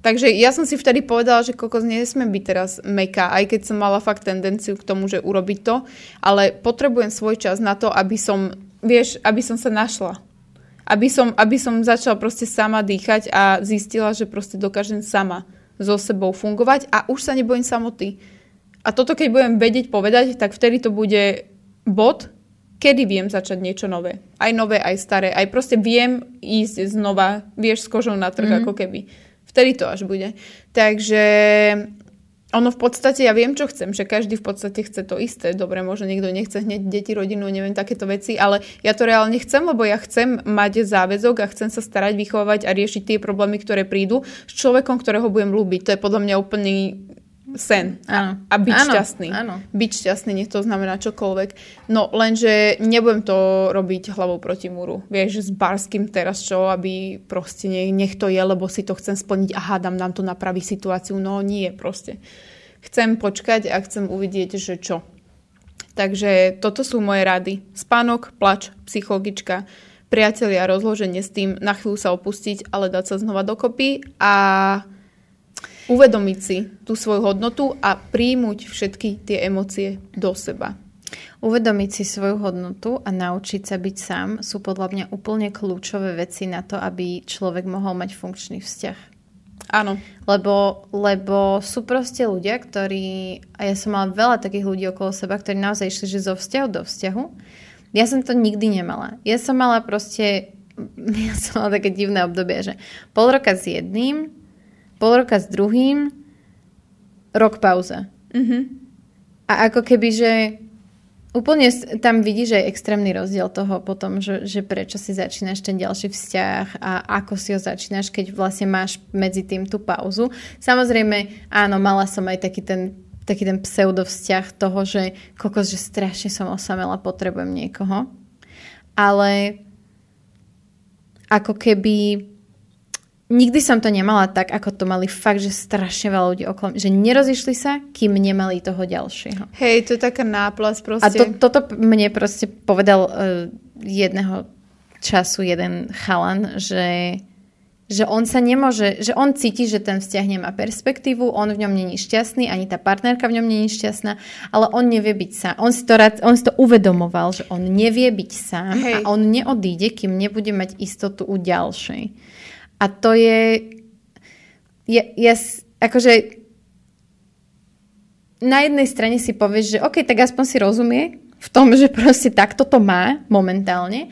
Takže ja som si vtedy povedala, že kokos nesme byť teraz meka, aj keď som mala fakt tendenciu k tomu, že urobiť to, ale potrebujem svoj čas na to, aby som, vieš, aby som sa našla. Aby som, aby som začala proste sama dýchať a zistila, že proste dokážem sama so sebou fungovať a už sa nebojím samoty. A toto keď budem vedieť povedať, tak vtedy to bude bod, kedy viem začať niečo nové. Aj nové, aj staré. Aj proste viem ísť znova, vieš, s kožou na trh, mm-hmm. ako keby. Vtedy to až bude. Takže ono v podstate, ja viem, čo chcem, že každý v podstate chce to isté. Dobre, možno niekto nechce hneď deti, rodinu, neviem, takéto veci, ale ja to reálne chcem, lebo ja chcem mať záväzok a chcem sa starať, vychovávať a riešiť tie problémy, ktoré prídu s človekom, ktorého budem ľúbiť. To je podľa mňa úplný sen áno. a byť áno, šťastný. Áno. Byť šťastný, nech to znamená čokoľvek. No lenže nebudem to robiť hlavou proti múru. Vieš, s barským teraz čo, aby proste nech, nech to je, lebo si to chcem splniť a hádam nám to napraví situáciu. No nie, proste. Chcem počkať a chcem uvidieť, že čo. Takže toto sú moje rady. Spánok, plač, psychologička, priatelia, rozloženie s tým, na chvíľu sa opustiť, ale dať sa znova dokopy a uvedomiť si tú svoju hodnotu a príjmuť všetky tie emócie do seba. Uvedomiť si svoju hodnotu a naučiť sa byť sám sú podľa mňa úplne kľúčové veci na to, aby človek mohol mať funkčný vzťah. Áno. Lebo, lebo sú proste ľudia, ktorí, a ja som mala veľa takých ľudí okolo seba, ktorí naozaj išli že zo vzťahu do vzťahu. Ja som to nikdy nemala. Ja som mala proste, (laughs) ja som mala také divné obdobie, že pol roka s jedným, pol roka s druhým, rok pauza. Mm-hmm. A ako keby, že Úplne tam vidíš aj extrémny rozdiel toho potom, že, že prečo si začínaš ten ďalší vzťah a ako si ho začínaš, keď vlastne máš medzi tým tú pauzu. Samozrejme, áno, mala som aj taký ten, taký ten pseudovzťah toho, že kokos, že strašne som osamela, potrebujem niekoho. Ale ako keby nikdy som to nemala tak, ako to mali fakt, že strašne veľa ľudí okolo že nerozišli sa, kým nemali toho ďalšieho. Hej, to je taká náplas proste. A to, toto mne proste povedal uh, jedného času jeden chalan, že, že on sa nemôže, že on cíti, že ten vzťah nemá perspektívu, on v ňom není šťastný, ani tá partnerka v ňom není šťastná, ale on nevie byť sám. On si to, rád, on si to uvedomoval, že on nevie byť sám Hej. a on neodíde, kým nebude mať istotu u ďalšej. A to je, je, je akože na jednej strane si povieš, že OK, tak aspoň si rozumie v tom, že proste takto to má momentálne,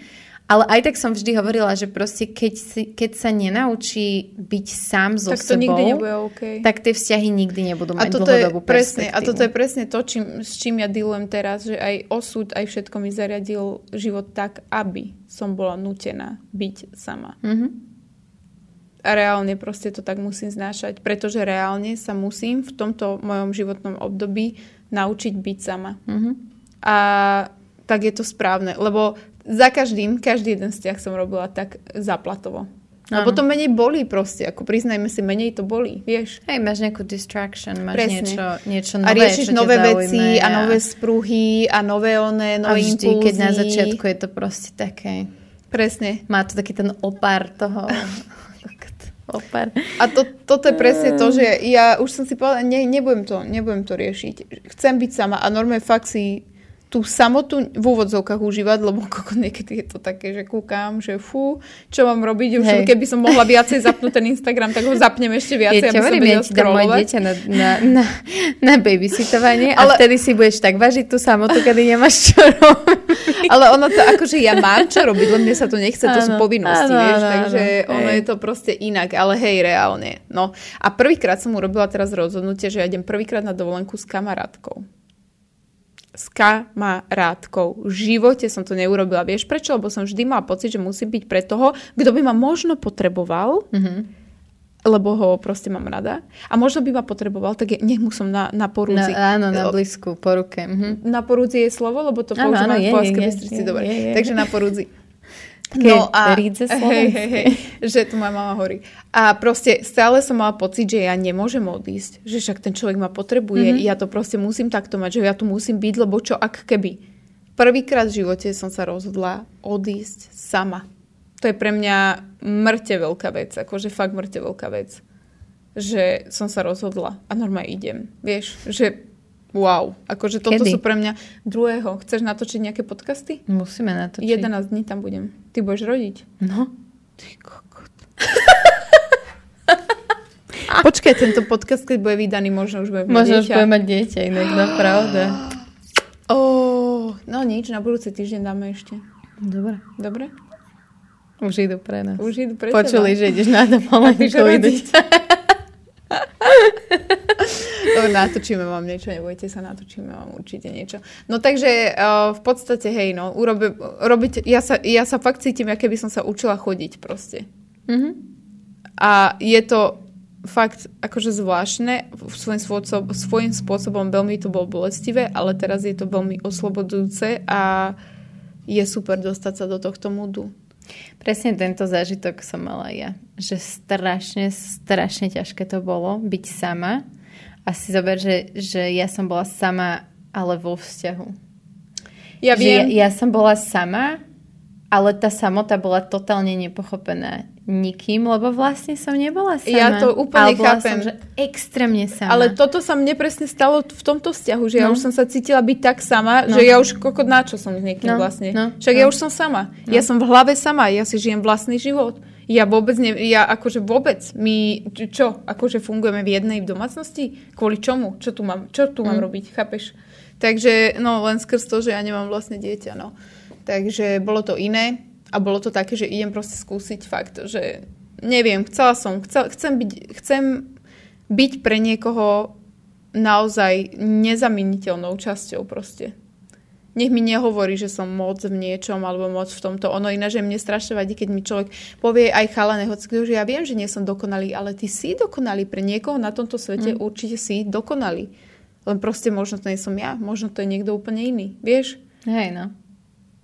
ale aj tak som vždy hovorila, že proste keď, si, keď sa nenaučí byť sám so tak to sebou, nikdy nebude okay. tak tie vzťahy nikdy nebudú mať a toto dlhodobú je presne, A toto je presne to, čím, s čím ja dealujem teraz, že aj osud, aj všetko mi zariadil život tak, aby som bola nutená byť sama. Mm-hmm a reálne proste to tak musím znášať, pretože reálne sa musím v tomto mojom životnom období naučiť byť sama. Mm-hmm. A tak je to správne, lebo za každým, každý jeden vzťah som robila tak zaplatovo. A potom menej bolí proste, ako priznajme si, menej to bolí, vieš. Hej, máš nejakú distraction, máš Presne. niečo, niečo nové, A riešiš nové veci a... a nové sprúhy a nové one, nové a vždy, impulzy. keď na začiatku je to proste také... Presne. Má to taký ten opar toho (laughs) Super. A to, toto je presne to, že ja už som si povedala, ne, nebudem, to, nebudem to riešiť. Chcem byť sama a normálne fakt si tú samotu v úvodzovkách užívať, lebo niekedy je to také, že kúkam, že fú, čo mám robiť, už Hej. keby som mohla viacej zapnúť ten Instagram, tak ho zapnem ešte viacej, ja, aby som vedela ja moje dieťa na, na, na, na babysitovanie Ale... a vtedy si budeš tak vážiť tú samotu, kedy nemáš čo robiť. Ale ono to akože ja mám čo robiť, len mne sa to nechce, to sú povinnosti, ano, vieš, ano, takže ano, ono hej. je to proste inak, ale hej, reálne. No a prvýkrát som urobila teraz rozhodnutie, že ja idem prvýkrát na dovolenku s kamarátkou s kamarátkou. V živote som to neurobila. Vieš prečo? Lebo som vždy mala pocit, že musí byť pre toho, kto by ma možno potreboval, mm-hmm lebo ho proste mám rada. A možno by ma potreboval, tak je, nech mu som na, na porúdzi. Na, áno, na blízku, po ruke. Mhm. Na porúdzi je slovo, lebo to používam v Polskej Bystrici. Dobre, je, je. takže na porúdzi. No a (laughs) hej, hej, hej, že tu moja mama horí. A proste stále som mala pocit, že ja nemôžem odísť. Že však ten človek ma potrebuje. Mm-hmm. Ja to proste musím takto mať, že ja tu musím byť, lebo čo ak keby. Prvýkrát v živote som sa rozhodla odísť sama. To je pre mňa mŕte veľká vec. Akože fakt mŕte veľká vec. Že som sa rozhodla a normálne idem. Vieš, že Wow, akože toto Kedy? sú pre mňa druhého. Chceš natočiť nejaké podcasty? Musíme natočiť. 11 dní tam budem. Ty budeš rodiť? No. Ty kokot. (laughs) Počkaj, tento podcast, keď bude vydaný, možno už bude možno dieťa. Už bude mať dieťa, inak no pravda. Oh, no nič, na budúci týždeň dáme ešte. Dobre. Dobre? Už idú pre nás. Už idú pre Počuli, teba. že ideš na dovolenku. Dobre, (laughs) natočíme vám niečo, nebojte sa, natočíme vám určite niečo. No takže uh, v podstate, hej, no, urobi, robiť, ja sa, ja sa fakt cítim, aké by som sa učila chodiť proste. Mm-hmm. A je to fakt akože zvláštne, svojím, spôsob, svojím spôsobom veľmi to bolo bolestivé, ale teraz je to veľmi oslobodujúce a je super dostať sa do tohto múdu. Presne tento zážitok som mala ja. Že strašne, strašne ťažké to bolo byť sama. A si zober, že, že ja som bola sama, ale vo vzťahu. Ja viem. Že ja, ja som bola sama ale tá samota bola totálne nepochopená nikým, lebo vlastne som nebola sama. Ja to úplne ale bola chápem. Som, že extrémne sama. Ale toto sa mne presne stalo v tomto vzťahu, že no. ja už som sa cítila byť tak sama, No. že ja už kokot na čo som s niekým No, vlastne. no, Však no. ja už som sama. Ja som v hlave sama, ja si žijem vlastný život. Ja vôbec, ne, ja akože vôbec, my, čo, akože fungujeme v jednej domácnosti? Kvôli čomu? Čo tu mám, čo tu Mm. mám robiť, chápeš? Takže, no len skrz to, že ja nemám vlastne dieťa, no. Takže bolo to iné a bolo to také, že idem proste skúsiť fakt, že neviem, chcela som, chcel, chcem, byť, chcem byť pre niekoho naozaj nezaminiteľnou časťou proste. Nech mi nehovorí, že som moc v niečom alebo moc v tomto. Ono iné, že mne strašne vadí, keď mi človek povie aj chalane, hoci kto, že ja viem, že nie som dokonalý, ale ty si dokonalý. Pre niekoho na tomto svete mm. určite si dokonalý. Len proste možno to nie som ja, možno to je niekto úplne iný. Vieš? Hej, no.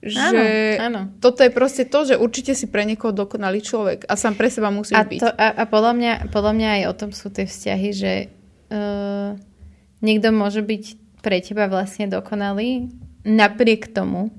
Že áno. toto je proste to, že určite si pre niekoho dokonalý človek a sám pre seba musíš A, byť. to, a, a podľa, mňa, podľa mňa aj o tom sú tie vzťahy, že uh, niekto môže byť pre teba vlastne dokonalý napriek tomu,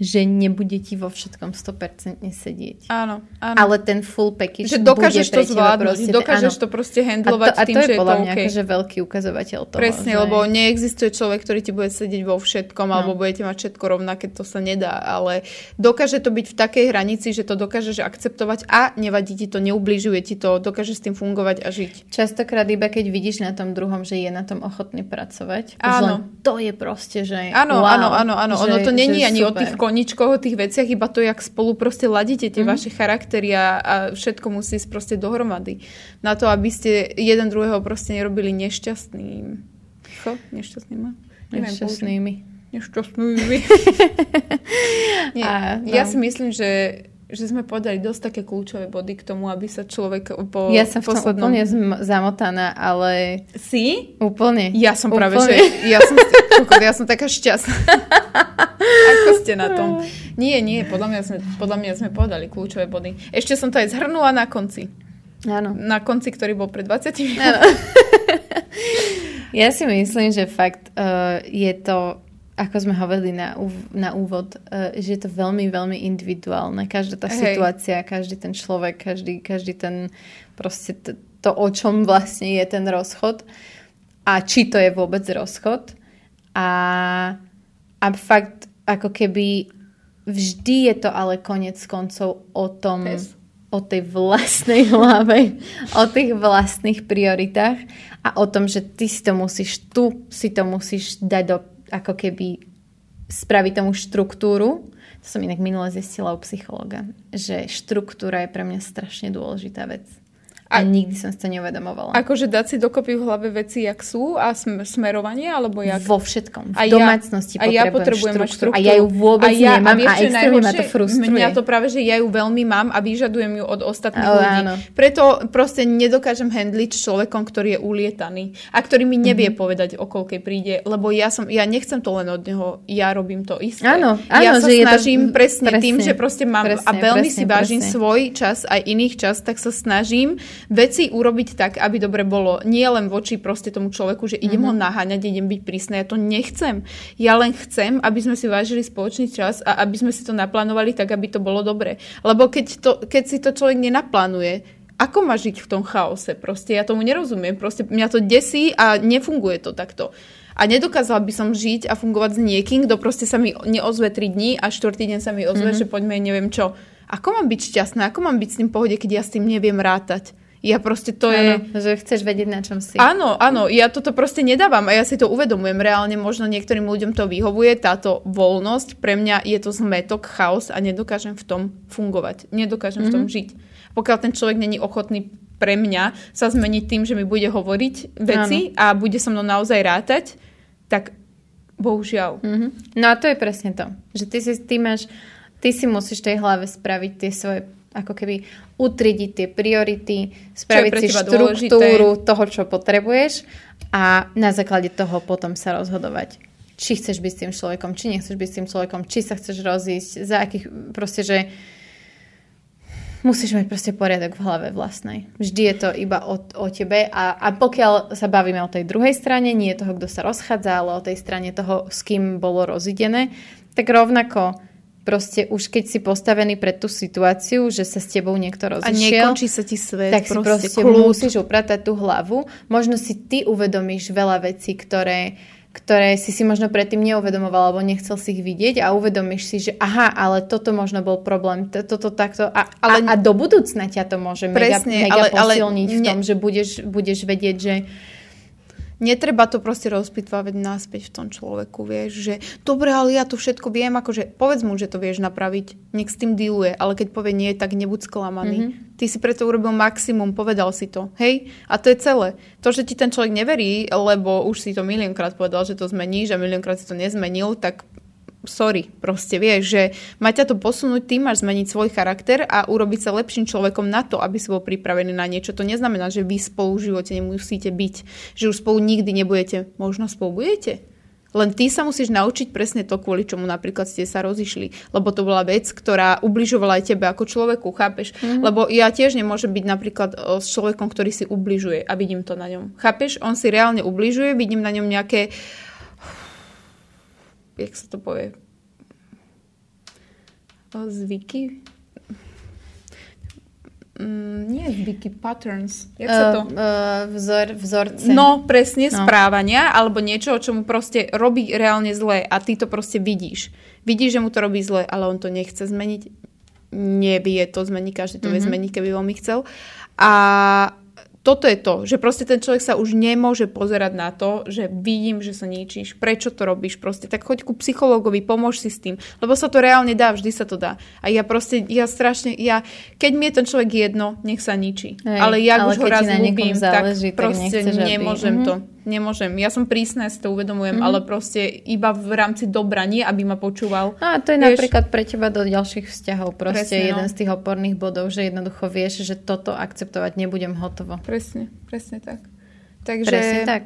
že nebude ti vo všetkom 100% sedieť. Áno, áno. Ale ten full package že dokážeš bude to zvládnuť, proste, dokážeš áno. to proste a to, handlovať a tým, to je že je to mňa OK. akože veľký ukazovateľ toho. Presne, že... lebo neexistuje človek, ktorý ti bude sedieť vo všetkom, No. alebo budete mať všetko rovnaké, to sa nedá, ale dokáže to byť v takej hranici, že to dokážeš akceptovať a nevadí ti to, neubližuje ti to, dokážeš s tým fungovať a žiť. Častokrát iba keď vidíš na tom druhom, že je na tom ochotný pracovať. Áno. to je proste, že Áno, wow, áno, áno, áno. Ono to není ani o super. tých koničkoch, o tých veciach, iba to, jak spolu proste ladíte tie Mhm. vaše charaktery a, a všetko musí ísť proste dohromady. Na to, aby ste jeden druhého proste nerobili nešťastným. Čo? Nešťastným? Neviem, Nešťastnými. Nešťastnými. (laughs) Nie, A, no. Ja si myslím, že že sme podali dosť také kľúčové body k tomu, aby sa človek po Ja som v tom poslednom... úplne zamotaná, ale Si? úplne. Ja som práve, úplne. že... Ja som, ja som taká šťastná. (laughs) Ako ste na tom? Nie, nie, podľa mňa, sme, podľa mňa sme povedali kľúčové body. Ešte som to aj zhrnula na konci. Áno. Na konci, ktorý bol pred 20 minút. (laughs) Ja si myslím, že fakt uh, je to, ako sme hovorili na, úv- na úvod, uh, že je to veľmi, veľmi individuálne. Každá tá Hej. situácia, každý ten človek, každý, každý ten proste t- to, o čom vlastne je ten rozchod a či to je vôbec rozchod. A, a fakt ako keby vždy je to ale konec koncov o tom, Pes. o tej vlastnej (laughs) hlave, o tých vlastných prioritách a o tom, že ty si to musíš, tu si to musíš dať do, ako keby spraviť tomu štruktúru. To som inak minule zistila u psychologa, že štruktúra je pre mňa strašne dôležitá vec. A, A- nikdy som si to neuvedomovala. Akože dať si dokopy v hlave veci, jak sú a sm- smerovanie, alebo jak... Vo všetkom. V A ja- domácnosti a ja potrebujem štruktúru. štruktúru. A ja ju vôbec ja, nemám a, vieš, je extrémne ma to frustruje. Mňa to práve, že ja ju veľmi mám a vyžadujem ju od ostatných Ale ľudí. áno. Preto proste nedokážem handliť človekom, ktorý je ulietaný a ktorý mi nevie Mhm. povedať, o koľkej príde, lebo ja som, ja nechcem to len od neho, ja robím to isté. Áno, ja áno, sa že je to- snažím presne, presne, tým, že proste mám a presne, veľmi presne, si vážim presne. svoj čas aj iných čas, tak sa snažím veci urobiť tak, aby dobre bolo. Nie len voči proste tomu človeku, že idem Mhm. ho naháňať, idem byť prísna. Ja to nechcem. Ja len chcem, aby sme si vážili spoločný čas a aby sme si to naplánovali tak, aby to bolo dobre. Lebo keď, to, keď si to človek nenaplánuje, ako má žiť v tom chaose? Proste ja tomu nerozumiem. Proste mňa to desí a nefunguje to takto. A nedokázala by som žiť a fungovať s niekým, kto proste sa mi neozve 3 dní a štvrtý deň sa mi ozve, mm-hmm. že poďme neviem čo. Ako mám byť šťastná? Ako mám byť s tým pohode, keď ja s tým neviem rátať? Ja proste to je... Áno, že chceš vedieť, na čom si. Áno, áno, ja toto proste nedávam a ja si to uvedomujem. Reálne možno niektorým ľuďom to vyhovuje, táto voľnosť. Pre mňa je to zmetok, chaos a nedokážem v tom fungovať. Nedokážem mm-hmm. v tom žiť. Pokiaľ ten človek není ochotný pre mňa sa zmeniť tým, že mi bude hovoriť veci áno. a bude so mnou naozaj rátať, tak bohužiaľ. Mm-hmm. No a to je presne to. Že ty si, ty máš, ty si musíš tej hlave spraviť tie svoje ako keby utriediť tie priority, spraviť si štruktúru dôležité. toho, čo potrebuješ a na základe toho potom sa rozhodovať. Či chceš byť s tým človekom, či nechceš byť s tým človekom, či sa chceš rozísť, za akých, proste, že musíš mať proste poriadok v hlave vlastnej. Vždy je to iba o, o tebe a, a pokiaľ sa bavíme o tej druhej strane, nie toho, kto sa rozchádza, ale o tej strane toho, s kým bolo rozidené, tak rovnako proste už keď si postavený pred tú situáciu, že sa s tebou niekto rozišiel. A nekončí sa ti svet. Tak si proste kľud. musíš upratať tú hlavu. Možno si ty uvedomíš veľa vecí, ktoré, ktoré si si možno predtým neuvedomoval, alebo nechcel si ich vidieť a uvedomíš si, že aha, ale toto možno bol problém, toto takto a, ale, a, a do budúcna ťa to môže presne, mega, mega ale, posilniť ale, v tom, ne, že budeš, budeš vedieť, že netreba to proste rozpitvávať náspäť v tom človeku, vieš, že dobre, ale ja to všetko viem, akože povedz mu, že to vieš napraviť, nech s tým dealuje, ale keď povie nie, tak nebuď sklamaný. Mm-hmm. Ty si preto urobil maximum, povedal si to, hej? A to je celé. To, že ti ten človek neverí, lebo už si to miliónkrát povedal, že to zmeníš a miliónkrát si to nezmenil, tak sorry, proste vieš, že má ťa to posunúť, ty máš zmeniť svoj charakter a urobiť sa lepším človekom na to, aby si bol pripravený na niečo. To neznamená, že vy spolu v živote nemusíte byť, že už spolu nikdy nebudete. Možno spolu budete. Len ty sa musíš naučiť presne to, kvôli čomu napríklad ste sa rozišli. Lebo to bola vec, ktorá ubližovala aj tebe ako človeku, chápeš? Mm-hmm. Lebo ja tiež nemôžem byť napríklad s človekom, ktorý si ubližuje a vidím to na ňom. Chápeš? On si reálne ubližuje, vidím na ňom nejaké jak sa to povie, zvyky, mm, nie zvyky, patterns. Jak sa to? Uh, uh, vzor, vzorce. No, presne, no. správania, alebo niečo, čo mu proste robí reálne zle a ty to proste vidíš. Vidíš, že mu to robí zle, ale on to nechce zmeniť. Nevie to zmeniť, každý to mm-hmm. vie mhm. zmeniť, keby veľmi chcel. A toto je to, že proste ten človek sa už nemôže pozerať na to, že vidím, že sa ničíš, prečo to robíš proste, tak choď ku psychologovi, pomôž si s tým, lebo sa to reálne dá, vždy sa to dá. A ja proste, ja strašne, ja, keď mi je ten človek jedno, nech sa ničí. Hej, ale ja už ho raz ľúbim, tak proste tak nemôžem aby... to. Mm-hmm nemôžem. Ja som prísna, si to uvedomujem, mm-hmm. ale proste iba v rámci dobra, nie aby ma počúval. A to je vieš? napríklad pre teba do ďalších vzťahov. Proste presne, jeden no. z tých oporných bodov, že jednoducho vieš, že toto akceptovať nebudem hotovo. Presne, presne tak. Takže, presne tak.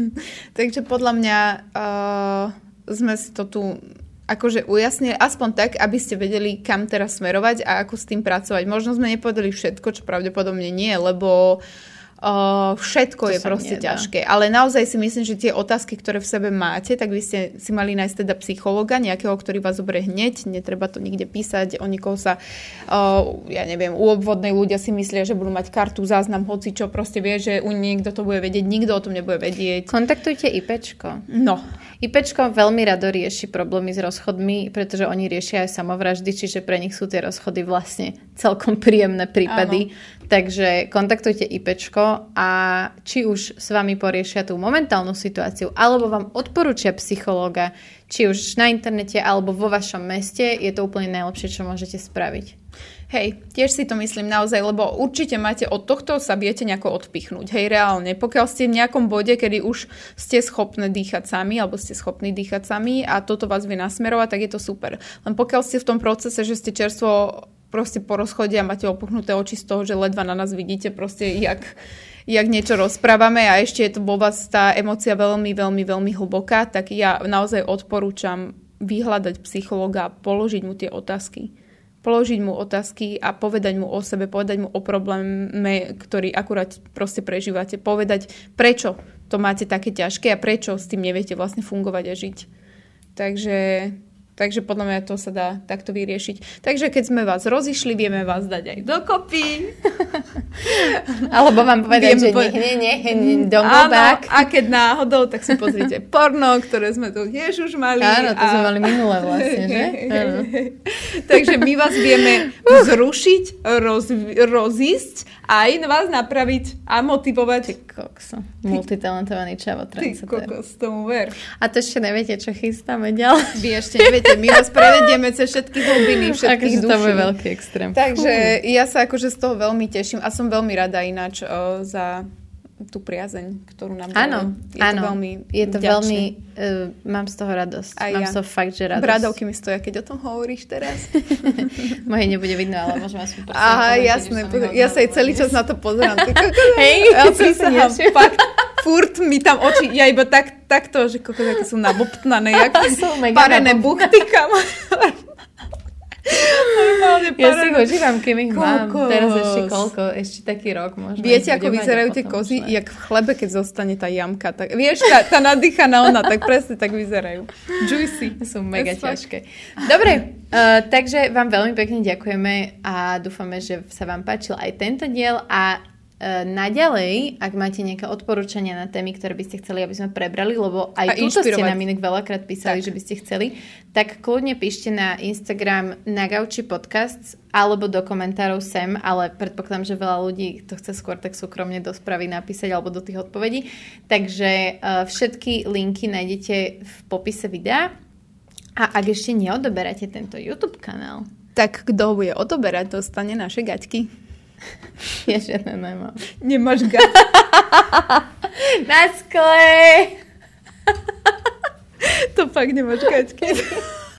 (laughs) takže podľa mňa uh, sme si to tu akože ujasnili aspoň tak, aby ste vedeli, kam teraz smerovať a ako s tým pracovať. Možno sme nepovedali všetko, čo pravdepodobne nie, lebo uh, Uh, všetko to je proste nedá. ťažké. Ale naozaj si myslím, že tie otázky, ktoré v sebe máte, tak by ste si mali nájsť teda psychologa, nejakého, ktorý vás zoberie hneď, netreba to nikde písať, o nikoho sa, uh, ja neviem, u obvodnej ľudia si myslia, že budú mať kartu, záznam, hoci čo, proste vie, že u niekto to bude vedieť, nikto o tom nebude vedieť. Kontaktujte IPčko. No. IPčko veľmi rado rieši problémy s rozchodmi, pretože oni riešia aj samovraždy, čiže pre nich sú tie rozchody vlastne celkom príjemné prípady. Áno. Takže kontaktujte IPčko a či už s vami poriešia tú momentálnu situáciu, alebo vám odporúčia psychológa, či už na internete alebo vo vašom meste, je to úplne najlepšie, čo môžete spraviť. Hej, tiež si to myslím naozaj, lebo určite máte od tohto sa viete nejako odpichnúť. Hej, reálne. Pokiaľ ste v nejakom bode, kedy už ste schopní dýchať sami, alebo ste schopní dýchať sami a toto vás vie nasmerovať, tak je to super. Len pokiaľ ste v tom procese, že ste čerstvo proste po rozchode a máte opuchnuté oči z toho, že ledva na nás vidíte proste, jak, jak niečo rozprávame a ešte je to vo vás tá emocia veľmi, veľmi, veľmi hlboká, tak ja naozaj odporúčam vyhľadať psychologa a položiť mu tie otázky. Položiť mu otázky a povedať mu o sebe, povedať mu o probléme, ktorý akurát proste prežívate. Povedať, prečo to máte také ťažké a prečo s tým neviete vlastne fungovať a žiť. Takže Takže podľa mňa to sa dá takto vyriešiť. Takže keď sme vás rozišli, vieme vás dať aj dokopy. (laughs) Alebo vám povedať, Viem že po... nie, nie, nie, Áno, a keď náhodou, tak si pozrite (laughs) porno, ktoré sme tu tiež už mali. Áno, to a... sme mali minulé vlastne, že? (laughs) Takže my vás vieme zrušiť, roz, rozísť aj vás napraviť a motivovať. Ty kokso. Multitalentovaný čavo Ty kokos, tomu ver. A to ešte neviete, čo chystáme ďalej. Vy ešte neviete, my vás prevedieme cez všetky hlbiny, všetkých akože duší. to bude veľký extrém. Takže ja sa akože z toho veľmi teším a som veľmi rada ináč o, za tú priazeň, ktorú nám Áno, je áno. To veľmi je to vďačný. veľmi, uh, mám z toho radosť. Aj mám ja. z toho fakt, že radosť. Bradovky mi stoja, keď o tom hovoríš teraz. (laughs) Moje nebude vidno, ale môžeme aspoň Aha, jasné, ja sa aj celý čas na to pozerám. (laughs) Hej, ja (laughs) si fakt, furt mi tam oči, ja iba tak, takto, že kokos, aké sú nabobtnané, jak (laughs) parené buchty. (laughs) Normálne Ja si ich užívam, kým ich mám. Teraz ešte koľko? Ešte taký rok možno. Viete, ako vyzerajú tie kozy? ne. Jak v chlebe, keď zostane tá jamka. Tak, vieš, tá, tá nadýchaná ona, tak presne tak vyzerajú. Juicy. (laughs) Sú mega That's ťažké. Dobre, uh, takže vám veľmi pekne ďakujeme a dúfame, že sa vám páčil aj tento diel a naďalej, ak máte nejaké odporúčania na témy, ktoré by ste chceli, aby sme prebrali, lebo aj túto ste nám inak veľakrát písali, Tak. že by ste chceli, tak kľudne píšte na Instagram Nagauči Podcasts alebo do komentárov sem, ale predpokladám, že veľa ľudí to chce skôr tak súkromne do správy napísať alebo do tých odpovedí. Takže uh, všetky linky nájdete v popise videa. A ak ešte neodoberáte tento YouTube kanál, Tak kto bude odoberať, dostane naše gaťky. (laughs) ja žiadne nemám. Nemáš gaťky. Na (laughs) skle! to fakt nemáš gaťky. (laughs)